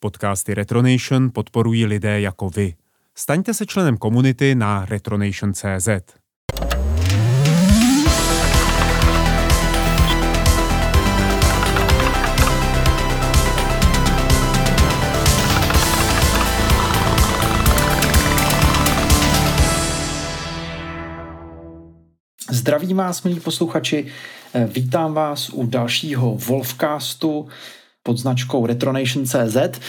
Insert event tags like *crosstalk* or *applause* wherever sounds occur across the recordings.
Podcasty Retronation podporují lidé jako vy. Staňte se členem komunity na retronation.cz. Zdravím vás, milí posluchači, vítám vás u dalšího Wolfcastu pod značkou Retronation.cz.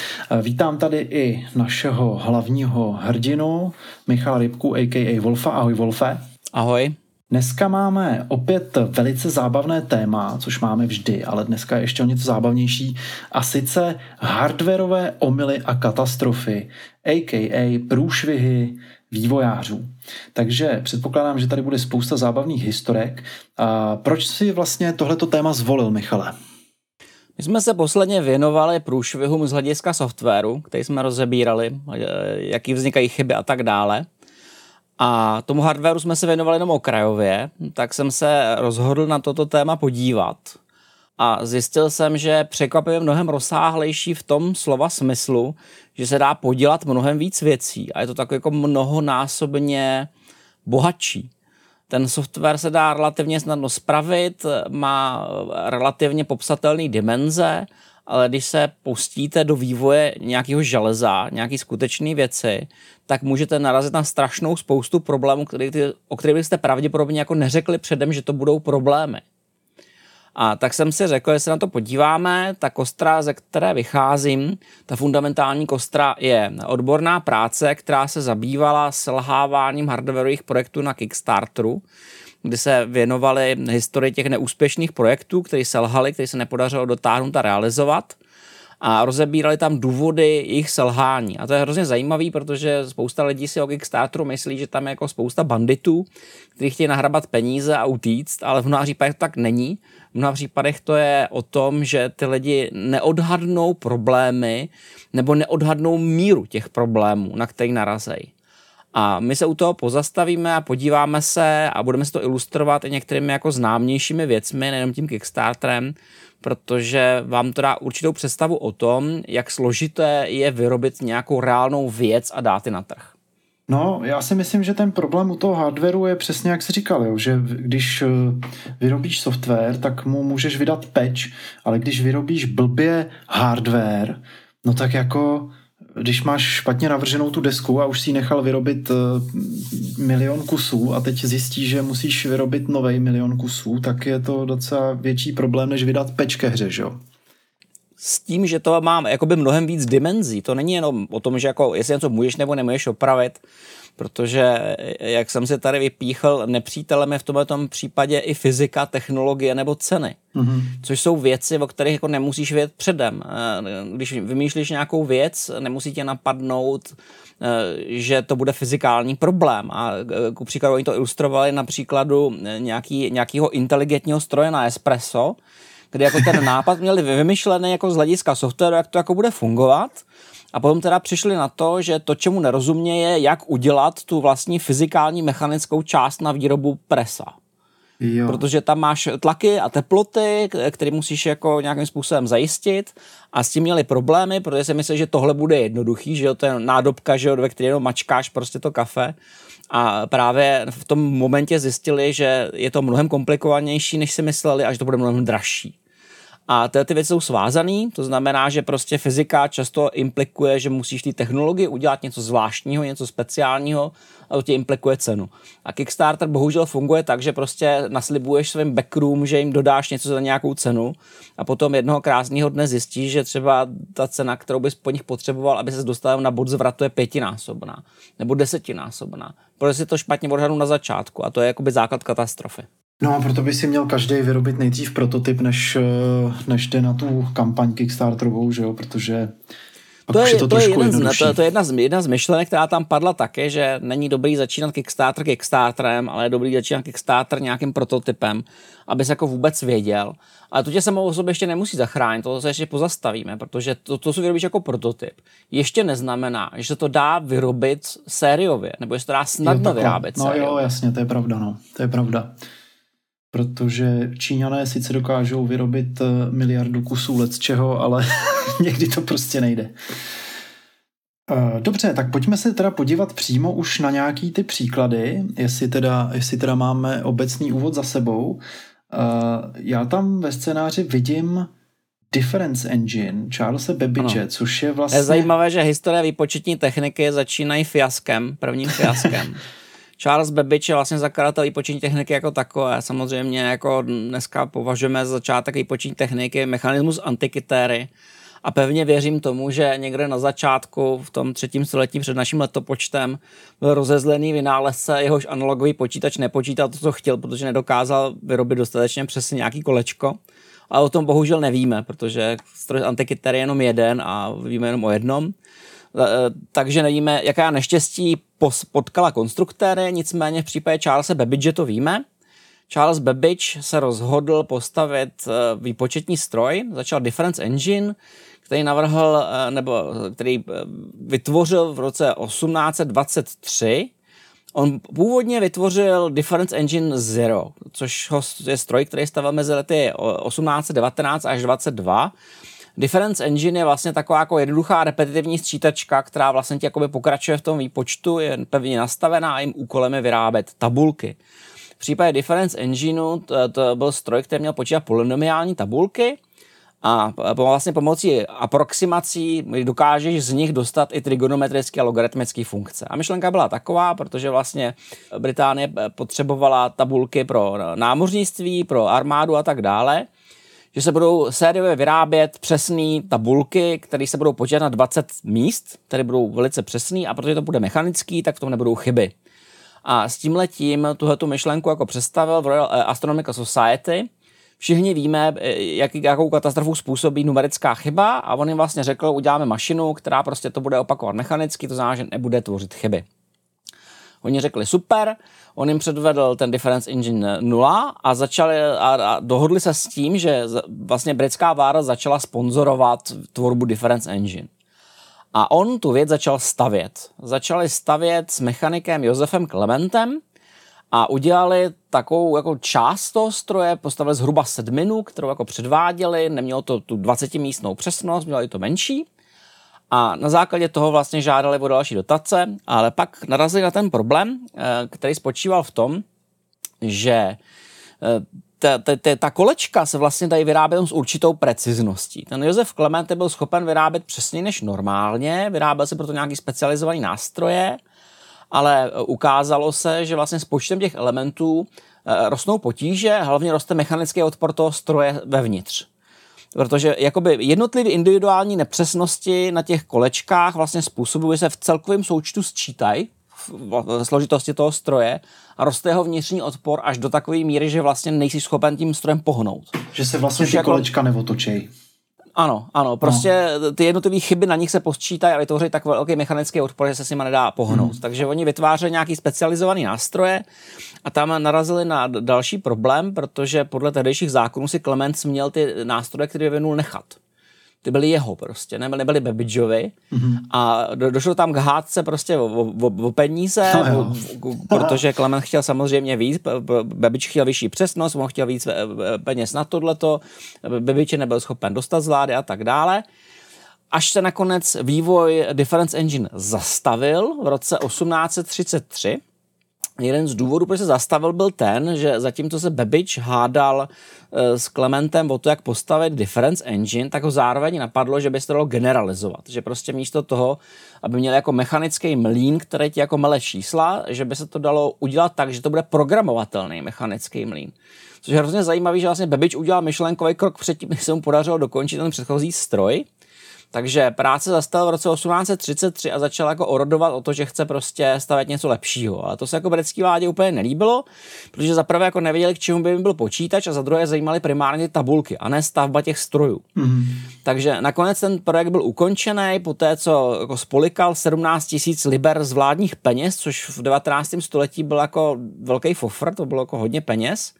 Vítám tady i našeho hlavního hrdinu, Michala Rybku, a.k.a. Wolfa. Ahoj, Wolfe. Ahoj. Dneska máme opět velice zábavné téma, což máme vždy, ale dneska je ještě o něco zábavnější, a sice hardwareové omily a katastrofy, a.k.a. průšvihy vývojářů. Takže předpokládám, že tady bude spousta zábavných historek. A proč si vlastně tohleto téma zvolil, Michale? My jsme se posledně věnovali průšvihům z hlediska softwaru, který jsme rozebírali, jaký vznikají chyby a tak dále. A tomu hardwareu jsme se věnovali jenom okrajově, tak jsem se rozhodl na toto téma podívat. A zjistil jsem, že překvapivě mnohem rozsáhlejší v tom slova smyslu, že se dá podělat mnohem víc věcí a je to tak jako mnohonásobně bohatší. Ten software se dá relativně snadno spravit, má relativně popsatelné dimenze, ale když se pustíte do vývoje nějakého železa, nějaké skutečné věci, tak můžete narazit na strašnou spoustu problémů, který, o kterých byste pravděpodobně jako neřekli předem, že to budou problémy. A tak jsem si řekl, že se na to podíváme, ta kostra, ze které vycházím, ta fundamentální kostra je odborná práce, která se zabývala selháváním hardwareových projektů na Kickstarteru, kdy se věnovali historii těch neúspěšných projektů, které selhaly, které se nepodařilo dotáhnout a realizovat a rozebírali tam důvody jejich selhání. A to je hrozně zajímavý, protože spousta lidí si o Kickstarteru myslí, že tam je jako spousta banditů, kteří chtějí nahrabat peníze a utíct, ale v mnoha případech tak není. V mnoha případech to je o tom, že ty lidi neodhadnou problémy nebo neodhadnou míru těch problémů, na který narazejí. A my se u toho pozastavíme a podíváme se a budeme si to ilustrovat i některými jako známějšími věcmi, nejenom tím Kickstarterem, protože vám to dá určitou představu o tom, jak složité je vyrobit nějakou reálnou věc a dát ji na trh. No, já si myslím, že ten problém u toho hardwareu je přesně jak jsi říkal, jo, že když eh, vyrobíš software, tak mu můžeš vydat patch, ale když vyrobíš blbě hardware, no tak jako když máš špatně navrženou tu desku a už si nechal vyrobit uh, milion kusů a teď zjistíš, že musíš vyrobit nový milion kusů, tak je to docela větší problém, než vydat peč ke hře, že jo? S tím, že to má jakoby mnohem víc dimenzí. To není jenom o tom, že jako jestli něco můžeš nebo nemůžeš opravit, protože, jak jsem si tady vypíchl, nepřítelem je v tomto případě i fyzika, technologie nebo ceny. Mm-hmm. Což jsou věci, o kterých jako nemusíš vědět předem. Eh, když vymýšlíš nějakou věc, nemusí tě napadnout, eh, že to bude fyzikální problém. A eh, ku příkladu oni to ilustrovali na příkladu nějaký, nějakého inteligentního stroje na espresso, kde jako ten nápad měli vymyšlený jako z hlediska softwaru, jak to jako bude fungovat. A potom teda přišli na to, že to, čemu nerozumě, je, jak udělat tu vlastní fyzikální mechanickou část na výrobu presa. Jo. Protože tam máš tlaky a teploty, které musíš jako nějakým způsobem zajistit a s tím měli problémy, protože si mysleli, že tohle bude jednoduchý, že jo, to je nádobka, že jo, ve které jenom mačkáš prostě to kafe a právě v tom momentě zjistili, že je to mnohem komplikovanější, než si mysleli a že to bude mnohem dražší. A tyhle ty věci jsou svázané, to znamená, že prostě fyzika často implikuje, že musíš té technologii udělat něco zvláštního, něco speciálního a to ti implikuje cenu. A Kickstarter bohužel funguje tak, že prostě naslibuješ svým backroom, že jim dodáš něco za nějakou cenu a potom jednoho krásného dne zjistíš, že třeba ta cena, kterou bys po nich potřeboval, aby se dostal na bod zvratu, je pětinásobná nebo desetinásobná. Protože si to špatně odhadnu na začátku a to je jakoby základ katastrofy. No a proto by si měl každý vyrobit nejdřív prototyp, než, eh, než jde na tu kampaň Kickstarterovou, že jo, protože to je, je, to, to, je jeden z, to, to je jedna z, jedna z myšlenek, která tam padla také, že není dobrý začínat Kickstarter Kickstarterem, ale je dobrý začínat Kickstarter nějakým prototypem, aby se jako vůbec věděl. Ale to tě samou o sobě ještě nemusí zachránit, to se ještě pozastavíme, protože to, to si vyrobíš jako prototyp. Ještě neznamená, že se to dá vyrobit sériově, nebo že se to dá snadno vyrábět No jo, jasně, to je pravda, no. To je pravda. Protože Číňané sice dokážou vyrobit eh, miliardu kusů let z čeho, ale *laughs* někdy to prostě nejde. Eh, dobře, tak pojďme se teda podívat přímo už na nějaký ty příklady, jestli teda, jestli teda máme obecný úvod za sebou. Eh, já tam ve scénáři vidím Difference Engine Charlesa Babbage, ano. což je vlastně... Je zajímavé, že historie výpočetní techniky začínají fiaskem, prvním fiaskem. *laughs* Charles Babbage je vlastně zakladatel výpočetní techniky jako takové. Samozřejmě jako dneska považujeme za začátek výpočetní techniky mechanismus antikytéry, a pevně věřím tomu, že někde na začátku, v tom třetím století před naším letopočtem, byl rozezlený vynálezce, jehož analogový počítač nepočítal to, co chtěl, protože nedokázal vyrobit dostatečně přesně nějaký kolečko. Ale o tom bohužel nevíme, protože stroj antikyter je jenom jeden a víme jenom o jednom. E, takže nevíme, jaká neštěstí potkala konstruktéry, nicméně v případě Charlesa Babbage to víme. Charles Babbage se rozhodl postavit e, výpočetní stroj, začal Difference Engine, který navrhl, eh, nebo který eh, vytvořil v roce 1823. On původně vytvořil Difference Engine Zero, což je stroj, který stavil mezi lety 1819 až 22. Difference Engine je vlastně taková jako jednoduchá repetitivní sčítačka, která vlastně jakoby pokračuje v tom výpočtu, je pevně nastavená a jim úkolem je vyrábět tabulky. V případě Difference Engineu to, to byl stroj, který měl počítat polynomiální tabulky, a vlastně pomocí aproximací dokážeš z nich dostat i trigonometrické a logaritmické funkce. A myšlenka byla taková, protože vlastně Británie potřebovala tabulky pro námořnictví, pro armádu a tak dále, že se budou sériově vyrábět přesné tabulky, které se budou počítat na 20 míst, které budou velice přesné a protože to bude mechanický, tak v tom nebudou chyby. A s tím letím tuhletu myšlenku jako představil v Royal Astronomical Society, Všichni víme, eh, jak, jakou katastrofu způsobí numerická chyba a on jim vlastně řekl, uděláme mašinu, která prostě to bude opakovat mechanicky, to znamená, že nebude tvořit chyby. Oni řekli super, on jim předvedl ten Difference Engine 0 a začali a, a dohodli se s tím, že vlastně britská vláda začala sponzorovat tvorbu Difference Engine. A on tu věc začal stavět. Začali stavět s mechanikem Josefem Clementem, a udělali takovou jako část toho stroje, postavili zhruba sedminu, kterou jako předváděli, nemělo to tu 20 místnou přesnost, mělo to menší. A na základě toho vlastně žádali o další dotace, ale pak narazili na ten problém, eh, který spočíval v tom, že eh, ta, ta, ta, ta kolečka se vlastně dají vyrábět s určitou precizností. Ten Josef Clemente byl schopen vyrábět přesně než normálně, vyráběl se proto nějaký specializovaný nástroje, ale e, ukázalo se, že vlastně s počtem těch elementů rostnou potíže, hlavně roste mechanický odpor toho stroje vevnitř. Protože jakoby jednotlivé individuální nepřesnosti na těch kolečkách vlastně způsobují, že se v celkovém součtu sčítají v složitosti toho stroje a roste jeho vnitřní odpor až do takové míry, že vlastně nejsi schopen tím strojem pohnout. Že se vlastně ty jako... kolečka neotočejí. Ano, ano, prostě no. ty jednotlivé chyby na nich se posčítají a vytvoří tak velký mechanický odpor, že se s nimi nedá pohnout. Hmm. Takže oni vytvářejí nějaký specializovaný nástroje a tam narazili na další problém, protože podle tehdejších zákonů si Clemens měl ty nástroje, které vyvinul nechat ty byly jeho prostě, nebyly, nebyly Babidžovi mm-hmm. a do, došlo tam k hádce prostě o, o, o peníze, no, o, o, protože Klement chtěl samozřejmě víc, Babič chtěl vyšší přesnost, on chtěl víc eh, peněz na tohleto, Babič nebyl schopen dostat z vlády a tak dále. Až se nakonec vývoj Difference Engine zastavil v roce 1833, jeden z důvodů, proč se zastavil, byl ten, že zatímco se Babbage hádal eh, s Clementem o to, jak postavit difference engine, tak ho zároveň napadlo, že by se to dalo generalizovat. Že prostě místo toho, aby měl jako mechanický mlín, který ti jako mele čísla, že by se to dalo udělat tak, že to bude programovatelný mechanický mlín. Což je hrozně zajímavý, že vlastně Babbage udělal myšlenkový krok předtím, než se mu podařilo dokončit ten předchozí stroj, takže práce zastavil v roce 1833 a začal jako orodovat o to, že chce prostě stavět něco lepšího. Ale to se jako britský vládě úplně nelíbilo, protože za prvé jako nevěděli, k čemu by jim byl počítač a za druhé zajímaly primárně tabulky a ne stavba těch strojů. Mm-hmm. Takže nakonec ten projekt byl ukončený po té, co jako spolikal 17 tisíc liber z vládních peněz, což v 19. století byl jako velký fofr, to bylo jako hodně peněz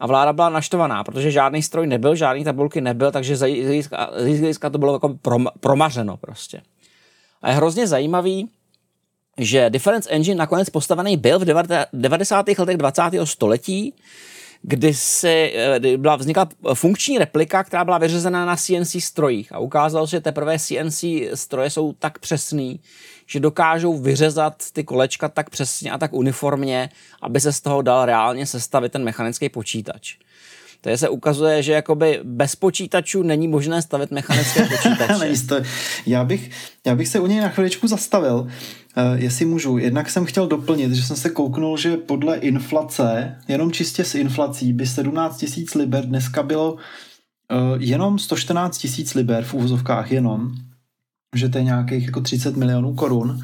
a vláda byla naštvaná, protože žádný stroj nebyl, žádný tabulky nebyl, takže z hlediska to bylo jako prom, promařeno prostě. A je hrozně zajímavý, že Difference Engine nakonec postavený byl v 90. letech 20. století, kdy, si, kdy byla vznikla funkční replika, která byla vyřazena na CNC strojích a ukázalo se, že teprve CNC stroje jsou tak přesný, že dokážou vyřezat ty kolečka tak přesně a tak uniformně, aby se z toho dal reálně sestavit ten mechanický počítač. To je se ukazuje, že jakoby bez počítačů není možné stavit mechanické *laughs* počítače. já, bych, já bych se u něj na chviličku zastavil, uh, jestli můžu. Jednak jsem chtěl doplnit, že jsem se kouknul, že podle inflace, jenom čistě s inflací, by 17 tisíc liber dneska bylo uh, jenom 114 tisíc liber v úvozovkách jenom, že to je nějakých jako 30 milionů korun,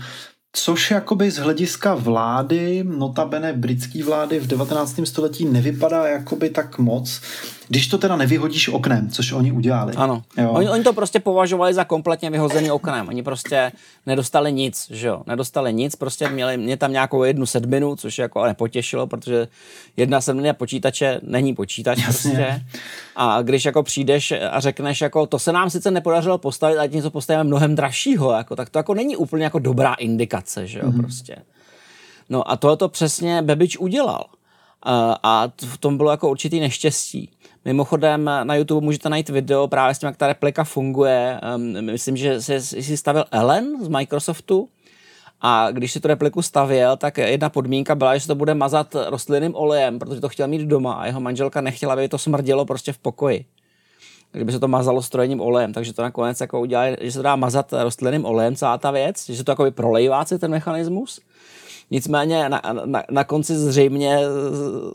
Což jakoby z hlediska vlády, notabene britský vlády v 19. století nevypadá jakoby tak moc, když to teda nevyhodíš oknem, což oni udělali. Ano. Oni, oni to prostě považovali za kompletně vyhozený oknem. Oni prostě nedostali nic, že jo. Nedostali nic, prostě měli mě tam nějakou jednu sedminu, což jako nepotěšilo, protože jedna sedmina počítače není počítač Jasně. prostě. A když jako přijdeš a řekneš, jako to se nám sice nepodařilo postavit, ale něco postavíme mnohem dražšího, jako, tak to jako není úplně jako dobrá indikace, že jo, mm-hmm. prostě. No a tohle to přesně Bebič udělal. A v tom bylo jako určitý neštěstí. Mimochodem na YouTube můžete najít video právě s tím, jak ta replika funguje. Myslím, že si stavil Ellen z Microsoftu a když si tu repliku stavěl, tak jedna podmínka byla, že se to bude mazat rostlinným olejem, protože to chtěl mít doma a jeho manželka nechtěla, aby to smrdělo prostě v pokoji. Kdyby se to mazalo strojním olejem, takže to nakonec jako udělali, že se dá mazat rostlinným olejem celá ta věc, že se to jako prolejvá ten mechanismus Nicméně na, na, na konci zřejmě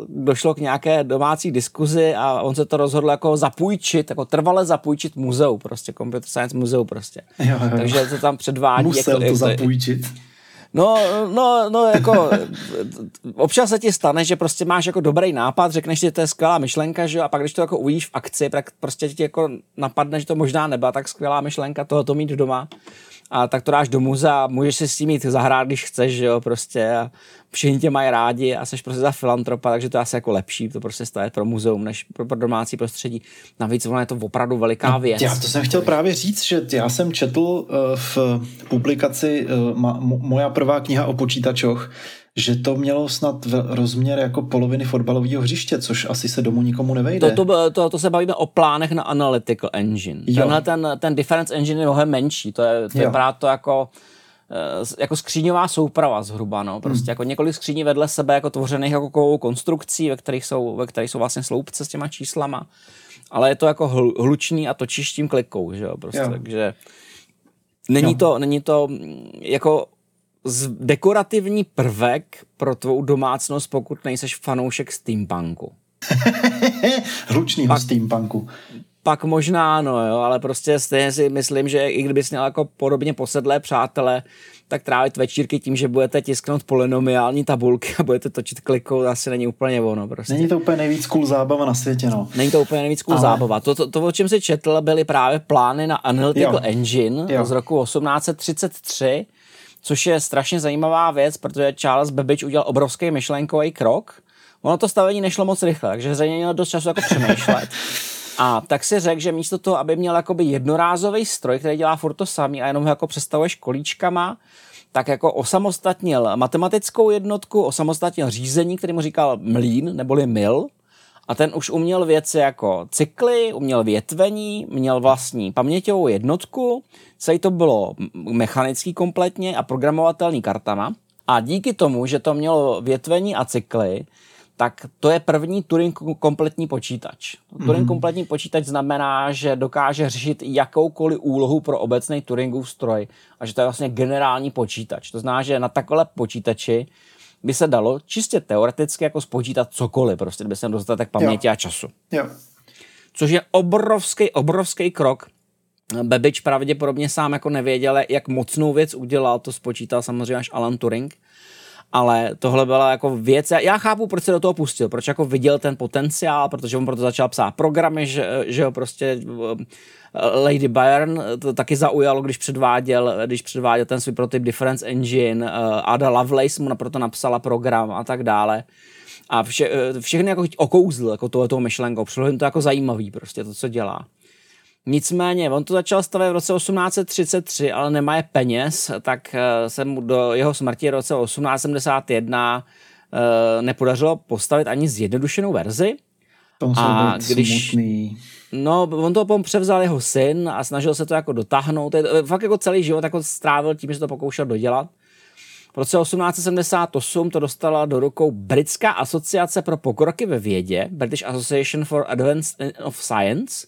došlo k nějaké domácí diskuzi a on se to rozhodl jako zapůjčit, jako trvale zapůjčit muzeu, prostě Computer Science muzeu prostě. Jo, jo. Takže to tam předvádí. Musel jako, to zapůjčit. No, no, no, jako občas se ti stane, že prostě máš jako dobrý nápad, řekneš si, že to je skvělá myšlenka, že jo, a pak když to jako uvidíš v akci, tak prostě ti jako napadne, že to možná nebyla tak skvělá myšlenka tohoto mít doma a tak to dáš do muzea, můžeš si s tím jít zahrát, když chceš, že jo, prostě a všichni tě mají rádi a jsi prostě za filantropa, takže to je asi jako lepší, to prostě stavět pro muzeum, než pro, pro domácí prostředí. Navíc ono je to opravdu veliká no, věc. Já to jsem chtěl právě říct, že já jsem četl uh, v publikaci ma, moja prvá kniha o počítačoch, že to mělo snad rozměr jako poloviny fotbalového hřiště, což asi se domů nikomu nevejde. To, to, to, to se bavíme o plánech na Analytical Engine. Jo. Tenhle ten, ten Difference Engine je mnohem menší, to je, to vypadá to jako eh, jako skříňová souprava zhruba, no. Prostě hmm. jako několik skříní vedle sebe jako tvořených jako kovou konstrukcí, ve kterých jsou, ve kterých jsou vlastně sloupce s těma číslama. Ale je to jako hlučný a točíš tím klikou, že jo, prostě, jo. takže není jo. to, není to mm, jako dekorativní prvek pro tvou domácnost, pokud nejseš fanoušek steampunku. *laughs* Hlučnýho pak, steampunku. Pak možná, no jo, ale prostě stejně si myslím, že i kdybys měl jako podobně posedlé přátele, tak trávit večírky tím, že budete tisknout polynomiální tabulky a budete točit klikou, asi není úplně ono. Prostě. Není to úplně nejvíc cool zábava na světě, no. Není to úplně nejvíc cool Ale... zábava. To, to, to, o čem si četl, byly právě plány na Analytical jo. Engine jo. z roku 1833, což je strašně zajímavá věc, protože Charles Babbage udělal obrovský myšlenkový krok. Ono to stavení nešlo moc rychle, takže zřejmě měl dost času jako přemýšlet. A tak si řekl, že místo toho, aby měl jakoby jednorázový stroj, který dělá furt to samý a jenom ho jako představuješ kolíčkama, tak jako osamostatnil matematickou jednotku, osamostatnil řízení, který mu říkal mlín neboli mil, a ten už uměl věci jako cykly, uměl větvení, měl vlastní paměťovou jednotku, celý to bylo mechanický kompletně a programovatelný kartama. A díky tomu, že to mělo větvení a cykly, tak to je první Turing kompletní počítač. Mm-hmm. Turing kompletní počítač znamená, že dokáže řešit jakoukoliv úlohu pro obecný Turingův stroj a že to je vlastně generální počítač. To znamená, že na takové počítači by se dalo čistě teoreticky jako spočítat cokoliv, prostě kdyby se dostatek paměti jo. a času. Jo. Což je obrovský, obrovský krok. Bebič pravděpodobně sám jako nevěděl, jak mocnou věc udělal, to spočítal samozřejmě až Alan Turing ale tohle byla jako věc, já chápu, proč se do toho pustil, proč jako viděl ten potenciál, protože on proto začal psát programy, že, že jo, prostě eh, Lady Byron to taky zaujalo, když předváděl, když předváděl ten svůj prototyp Difference Engine, eh, Ada Lovelace mu proto napsala program a tak dále. A vše, eh, všechny jako okouzl jako tohle myšlenkou, přišlo to jako zajímavý prostě to, co dělá. Nicméně, on to začal stavět v roce 1833, ale nemá je peněz, tak eh, se mu do jeho smrti v roce 1871 eh, nepodařilo postavit ani zjednodušenou verzi. To a když, smutný. No, on to převzal jeho syn a snažil se to jako dotáhnout. Fakt jako celý život jako strávil tím, že to pokoušel dodělat. V roce 1878 to dostala do rukou Britská asociace pro pokroky ve vědě, British Association for Advancement of Science,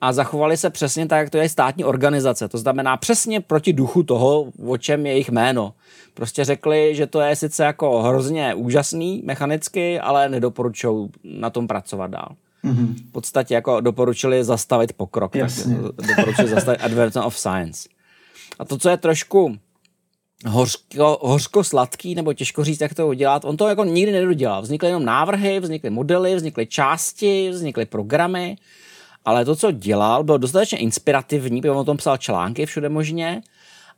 a zachovali se přesně tak, jak to je státní organizace. To znamená přesně proti duchu toho, o čem je jejich jméno. Prostě řekli, že to je sice jako hrozně úžasný mechanicky, ale nedoporučují na tom pracovat dál. Mm-hmm. V podstatě jako doporučili zastavit pokrok. Jasně. Tak doporučili *laughs* zastavit Advancement of Science. A to, co je trošku hořko, hořko-sladký, nebo těžko říct, jak to udělat. On to jako nikdy nedodělal. Vznikly jenom návrhy, vznikly modely, vznikly části, vznikly programy, ale to, co dělal, bylo dostatečně inspirativní, protože on o tom psal články všude možně.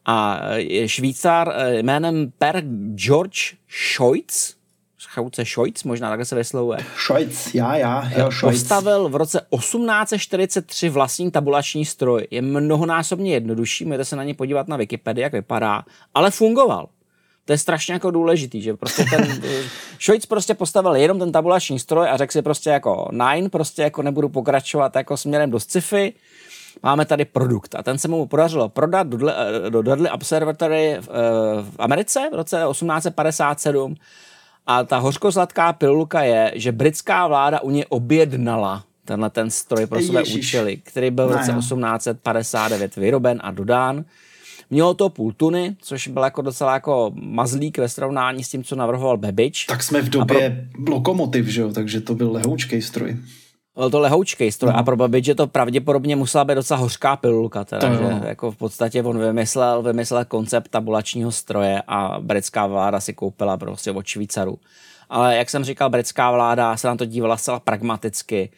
A Švýcar eh, jménem Per George Scheutz, Schauce Scheutz, možná takhle se vyslovuje. Scheutz, já, já, jo, Scheutz. Postavil v roce 1843 vlastní tabulační stroj. Je mnohonásobně jednodušší, můžete se na ně podívat na Wikipedii, jak vypadá, ale fungoval. To je strašně jako důležitý, že prostě ten *laughs* Šojc prostě postavil jenom ten tabulační stroj a řekl si prostě jako nine, prostě jako nebudu pokračovat jako směrem do sci-fi, máme tady produkt. A ten se mu podařilo prodat do, do Dudley Observatory v, eh, v Americe v roce 1857 a ta hořkozlatká pilulka je, že britská vláda u něj objednala tenhle ten stroj pro své účely, který byl v roce 1859 vyroben a dodán. Mělo to půl tuny, což byl jako docela jako mazlík ve srovnání s tím, co navrhoval Babbage. Tak jsme v době pro... lokomotiv, že jo? takže to byl lehoučkej stroj. Byl to lehoučkej stroj no. a pro Babbage to pravděpodobně musela být docela hořká pilulka, teda, to že jako v podstatě on vymyslel, vymyslel koncept tabulačního stroje a britská vláda si koupila prostě od Švýcarů. Ale jak jsem říkal, britská vláda se na to dívala zcela pragmaticky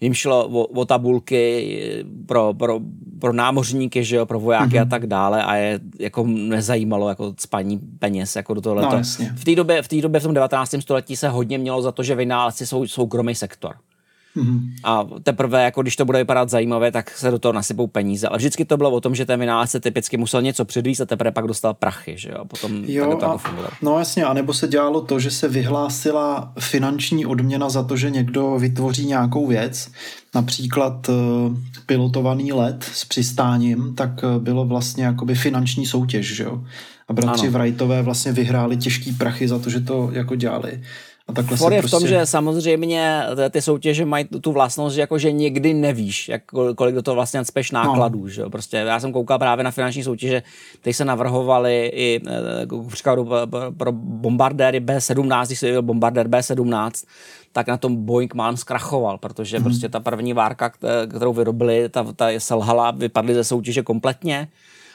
jim šlo o, o tabulky pro, pro, pro námořníky, že jo, pro vojáky mm-hmm. a tak dále a je jako nezajímalo jako spaní peněz jako do tohoto. No, v té době, v té době v tom 19. století se hodně mělo za to, že vynálezci jsou soukromý sektor. Mm-hmm. A teprve, jako když to bude vypadat zajímavé, tak se do toho nasypou peníze. Ale vždycky to bylo o tom, že ten vynálezce typicky musel něco předvíst a teprve pak dostal prachy, že jo? Potom jo, to jako No jasně, anebo se dělalo to, že se vyhlásila finanční odměna za to, že někdo vytvoří nějakou věc, například uh, pilotovaný let s přistáním, tak uh, bylo vlastně jakoby finanční soutěž, že jo? A bratři ano. Wrightové vlastně vyhráli těžký prachy za to, že to jako dělali. A takhle For je prostě... v tom, že samozřejmě ty soutěže mají tu vlastnost, že jako, že někdy nevíš, jak, kolik do toho vlastně speš no. nákladů. No. Že? Prostě já jsem koukal právě na finanční soutěže, teď se navrhovali i příkladu pro bombardéry B-17, když se bombardér B-17, tak na tom Boeing mám zkrachoval, protože hmm. prostě ta první várka, kterou vyrobili, ta, ta selhala, vypadly ze soutěže kompletně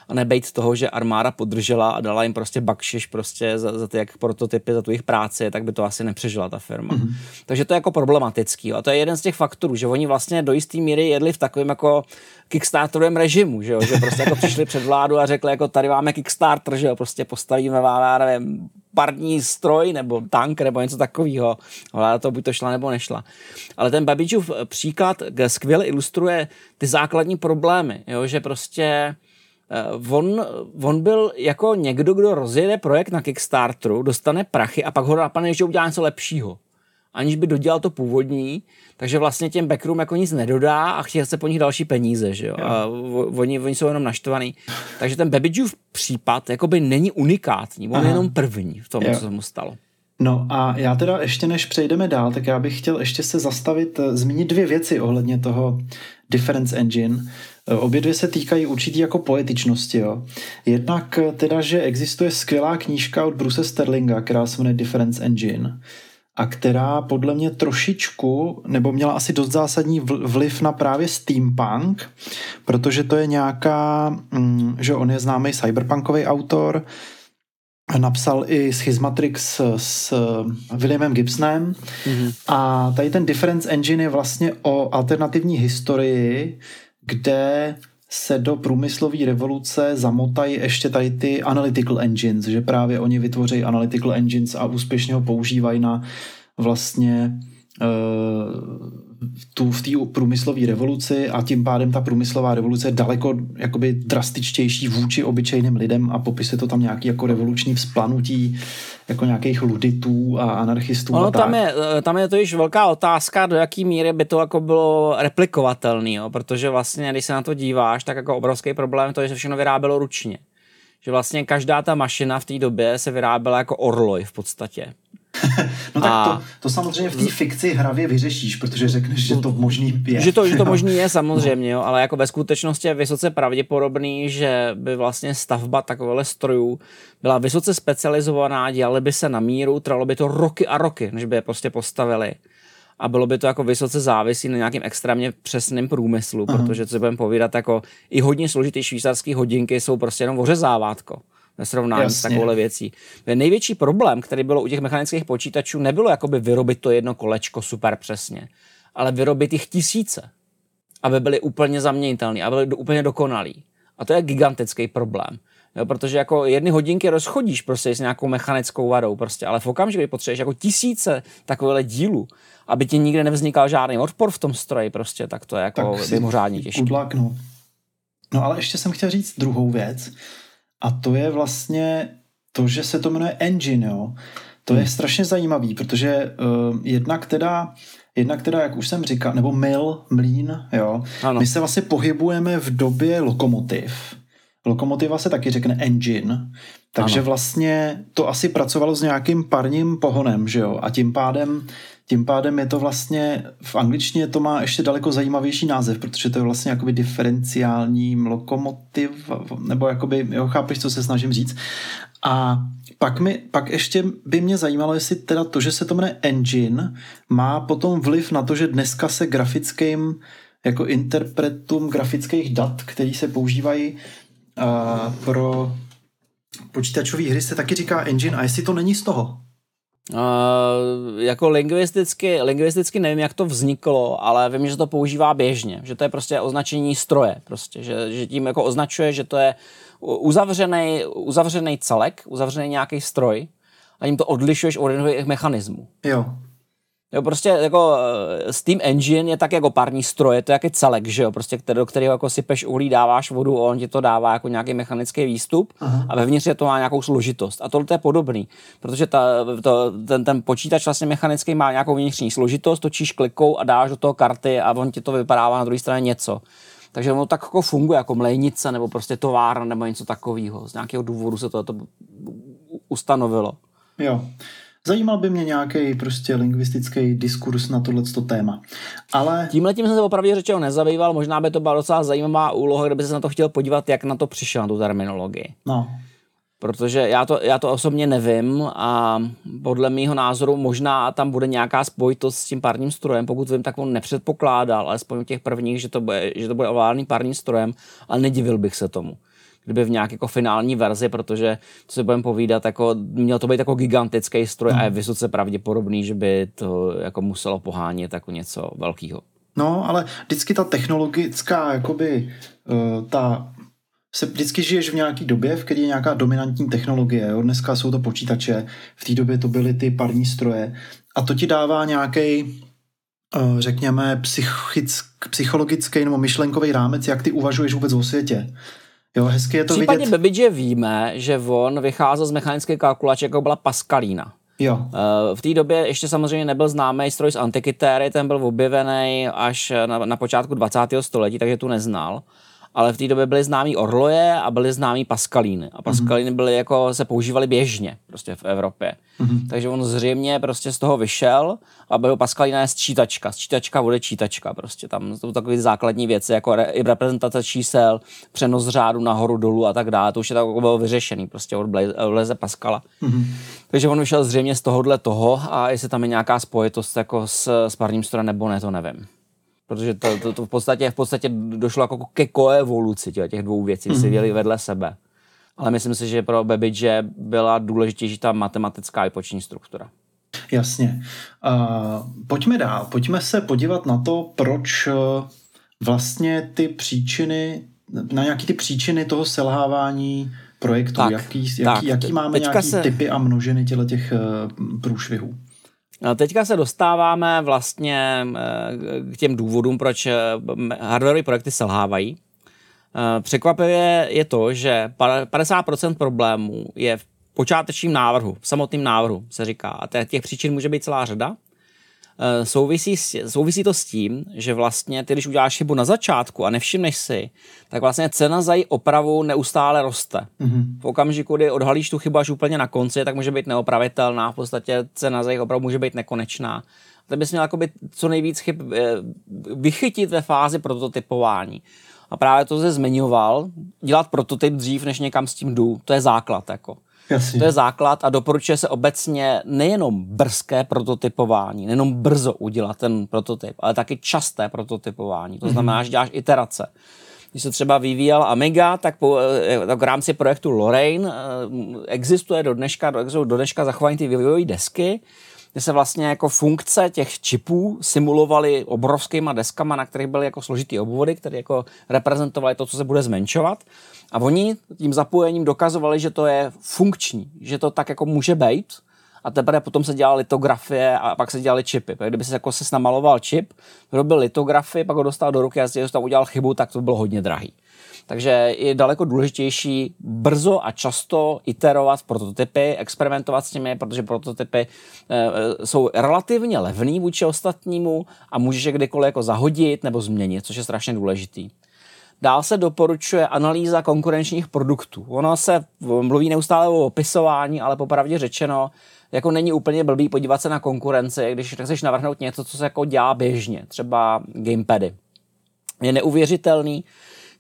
a nebejt toho, že armáda podržela a dala jim prostě bakšiš prostě za, za ty jak prototypy, za tu jejich práci, tak by to asi nepřežila ta firma. Mm-hmm. Takže to je jako problematický. A to je jeden z těch faktorů, že oni vlastně do jisté míry jedli v takovém jako kickstarterovém režimu, že, jo? že prostě jako přišli před vládu a řekli, jako tady máme Kickstarter, že jo, prostě postavíme vám, nevím, parní stroj nebo tank nebo něco takového. Ale to buď to šla nebo nešla. Ale ten Babičův příklad skvěle ilustruje ty základní problémy, jo? že prostě on, on byl jako někdo, kdo rozjede projekt na Kickstarteru, dostane prachy a pak ho napadne, že udělá něco lepšího. Aniž by dodělal to původní, takže vlastně těm backroom jako nic nedodá a chtěl se po nich další peníze, že jo. A oni, oni jsou jenom naštvaný. Takže ten Babidžův případ jakoby není unikátní, on Aha. je jenom první v tom, jo. co se mu stalo. No a já teda ještě než přejdeme dál, tak já bych chtěl ještě se zastavit, eh, zmínit dvě věci ohledně toho Difference Engine. Eh, obě dvě se týkají určitý jako poetičnosti. Jo. Jednak eh, teda, že existuje skvělá knížka od Bruce Sterlinga, která se jmenuje Difference Engine a která podle mě trošičku, nebo měla asi dost zásadní vliv na právě steampunk, protože to je nějaká, mm, že on je známý cyberpunkový autor, napsal i Schismatrix s Williamem Gibsonem mm-hmm. a tady ten Difference Engine je vlastně o alternativní historii, kde se do průmyslové revoluce zamotají ještě tady ty analytical engines, že právě oni vytvoří analytical engines a úspěšně ho používají na vlastně tu, v té průmyslové revoluci a tím pádem ta průmyslová revoluce je daleko jakoby drastičtější vůči obyčejným lidem a popisuje to tam nějaký jako revoluční vzplanutí jako nějakých luditů a anarchistů. Ono a tam, tak. je, tam je to již velká otázka, do jaký míry by to jako bylo replikovatelný, jo? protože vlastně, když se na to díváš, tak jako obrovský problém to je, že všechno vyrábělo ručně. Že vlastně každá ta mašina v té době se vyráběla jako orloj v podstatě. *laughs* no tak a... to, to samozřejmě v té fikci hravě vyřešíš, protože řekneš, že to možný je. Že to, že to *laughs* možný je samozřejmě, jo, ale jako ve skutečnosti je vysoce pravděpodobný, že by vlastně stavba takového strojů byla vysoce specializovaná, dělali by se na míru, trvalo by to roky a roky, než by je prostě postavili. A bylo by to jako vysoce závisí na nějakým extrémně přesným průmyslu, Aha. protože co budeme povídat, jako i hodně složitý švýcarský hodinky jsou prostě jenom ořezávátko ve srovnání Jasně. s takovouhle věcí. Největší problém, který bylo u těch mechanických počítačů, nebylo jakoby vyrobit to jedno kolečko super přesně, ale vyrobit jich tisíce, aby byly úplně zaměnitelný, aby byly úplně dokonalý. A to je gigantický problém. Jo, protože jako jedny hodinky rozchodíš prostě s nějakou mechanickou vadou, prostě, ale v okamžiku, kdy potřebuješ jako tisíce takovýchhle dílů, aby ti nikde nevznikal žádný odpor v tom stroji, prostě, tak to je jako mimořádně těžké. No ale ještě jsem chtěl říct druhou věc, a to je vlastně to, že se to jmenuje engine, jo. To je hmm. strašně zajímavý, protože uh, jednak teda Jednak teda, jak už jsem říkal, nebo mil, mlín, jo. Ano. My se vlastně pohybujeme v době lokomotiv. Lokomotiva se taky řekne engine, takže ano. vlastně to asi pracovalo s nějakým parním pohonem, že jo. A tím pádem, tím pádem je to vlastně, v angličtině to má ještě daleko zajímavější název, protože to je vlastně jakoby diferenciální lokomotiv, nebo jakoby, jo, chápeš, co se snažím říct. A pak, mi, pak ještě by mě zajímalo, jestli teda to, že se to jmenuje engine, má potom vliv na to, že dneska se grafickým jako interpretům grafických dat, který se používají uh, pro počítačové hry, se taky říká engine a jestli to není z toho. Uh, jako lingvisticky, lingvisticky nevím, jak to vzniklo, ale vím, že to používá běžně, že to je prostě označení stroje, prostě, že, že tím jako označuje, že to je uzavřený, uzavřený celek, uzavřený nějaký stroj a tím to odlišuješ od jednotlivých mechanismů. Jo. Jo, prostě jako eh, Steam Engine je tak jako pární stroj, je to jaký celek, že jo, prostě který, do kterého jako sypeš uhlí, dáváš vodu, on ti to dává jako nějaký mechanický výstup Aha. a vevnitř je to má nějakou složitost. A tohle je podobný, protože ta, to, ten, ten počítač vlastně mechanický má nějakou vnitřní složitost, točíš klikou a dáš do toho karty a on ti to vypadává na druhé straně něco. Takže ono tak jako funguje jako mlénice nebo prostě továrna nebo něco takového. Z nějakého důvodu se to, to ustanovilo. Jo. Zajímal by mě nějaký prostě lingvistický diskurs na tohleto téma. Ale... Tímhle tím jsem se opravdu řečeno nezabýval, možná by to byla docela zajímavá úloha, kdyby se na to chtěl podívat, jak na to přišel, na tu terminologii. No. Protože já to, já to osobně nevím a podle mého názoru možná tam bude nějaká spojitost s tím párním strojem, pokud vím, tak on nepředpokládal, alespoň u těch prvních, že to bude, že to bude ovládaný párním strojem, ale nedivil bych se tomu kdyby v nějak jako finální verzi, protože co si budeme povídat, jako, měl to být jako gigantický stroj mm. a je hmm. vysoce pravděpodobný, že by to jako muselo pohánět jako něco velkého. No, ale vždycky ta technologická, jakoby, uh, ta se vždycky žiješ v nějaké době, v které je nějaká dominantní technologie. Jo? Dneska jsou to počítače, v té době to byly ty parní stroje. A to ti dává nějaký, uh, řekněme, psychick, psychologický nebo myšlenkový rámec, jak ty uvažuješ vůbec o světě. Jo, hezky je to Případně vidět. Babbage víme, že on vycházel z mechanické kalkulače, jako byla Pascalina. Jo. Eh, v té době ještě samozřejmě nebyl známý stroj z Antikytéry, ten byl objevený až na, na počátku 20. století, takže tu neznal ale v té době byly známí orloje a byly známí paskalíny. A paskalíny mhm. byly jako, se používaly běžně prostě v Evropě. Mm-hmm. Takže on zřejmě prostě z toho vyšel a byl paskalína je sčítačka. Sčítačka bude čítačka prostě. Tam jsou takové základní věci, jako re, i reprezentace čísel, přenos řádu nahoru, dolů a tak dále. To už je tak jako bylo vyřešený prostě od Blaise Pascala. Mm-hmm. Takže on vyšel zřejmě z tohohle toho a jestli tam je nějaká spojitost jako s, s parním strojem nebo ne, to nevím protože to, to, to v, podstatě, v podstatě došlo jako ke koevoluci těch, těch dvou věcí, mm-hmm. seděli vedle sebe. Ale myslím si, že pro Babbage byla důležitější ta matematická výpoční struktura. Jasně. Uh, pojďme dál. Pojďme se podívat na to, proč uh, vlastně ty příčiny, na nějaký ty příčiny toho selhávání projektu, tak, jaký, jaký, tak, jaký máme nějaký se... typy a množiny těle těch uh, průšvihů. Teďka se dostáváme vlastně k těm důvodům, proč hardwareové projekty selhávají. Překvapivě je to, že 50% problémů je v počátečním návrhu, v samotném návrhu se říká. A těch příčin může být celá řada. Eh, souvisí, souvisí to s tím, že vlastně ty, když uděláš chybu na začátku a nevšimneš si, tak vlastně cena za její opravu neustále roste. Mm-hmm. V okamžiku, kdy odhalíš tu chybu až úplně na konci, tak může být neopravitelná, v podstatě cena za jejich opravu může být nekonečná. Tak bys měl co nejvíc chyb eh, vychytit ve fázi prototypování. A právě to se zmiňoval, dělat prototyp dřív, než někam s tím jdu, to je základ. Jako. Jasně. To je základ a doporučuje se obecně nejenom brzké prototypování, nejenom brzo udělat ten prototyp, ale taky časté prototypování. To znamená, mm-hmm. že děláš iterace. Když se třeba vyvíjel Amiga, tak, po, eh, tak v rámci projektu Lorraine eh, existuje do dneška, do dneška zachování ty vývojové desky, kde se vlastně jako funkce těch čipů simulovaly obrovskýma deskama, na kterých byly jako složitý obvody, které jako reprezentovaly to, co se bude zmenšovat. A oni tím zapojením dokazovali, že to je funkční, že to tak jako může být. A teprve potom se dělala litografie a pak se dělaly čipy. Kdyby se jako se namaloval čip, vyrobil litografii, pak ho dostal do ruky a si tam udělal chybu, tak to bylo hodně drahý. Takže je daleko důležitější brzo a často iterovat prototypy, experimentovat s nimi, protože prototypy e, jsou relativně levný vůči ostatnímu a můžeš je kdykoliv jako zahodit nebo změnit, což je strašně důležitý. Dál se doporučuje analýza konkurenčních produktů. Ono se mluví neustále o opisování, ale popravdě řečeno, jako není úplně blbý podívat se na konkurenci, když chceš navrhnout něco, co se jako dělá běžně, třeba gamepady. Je neuvěřitelný,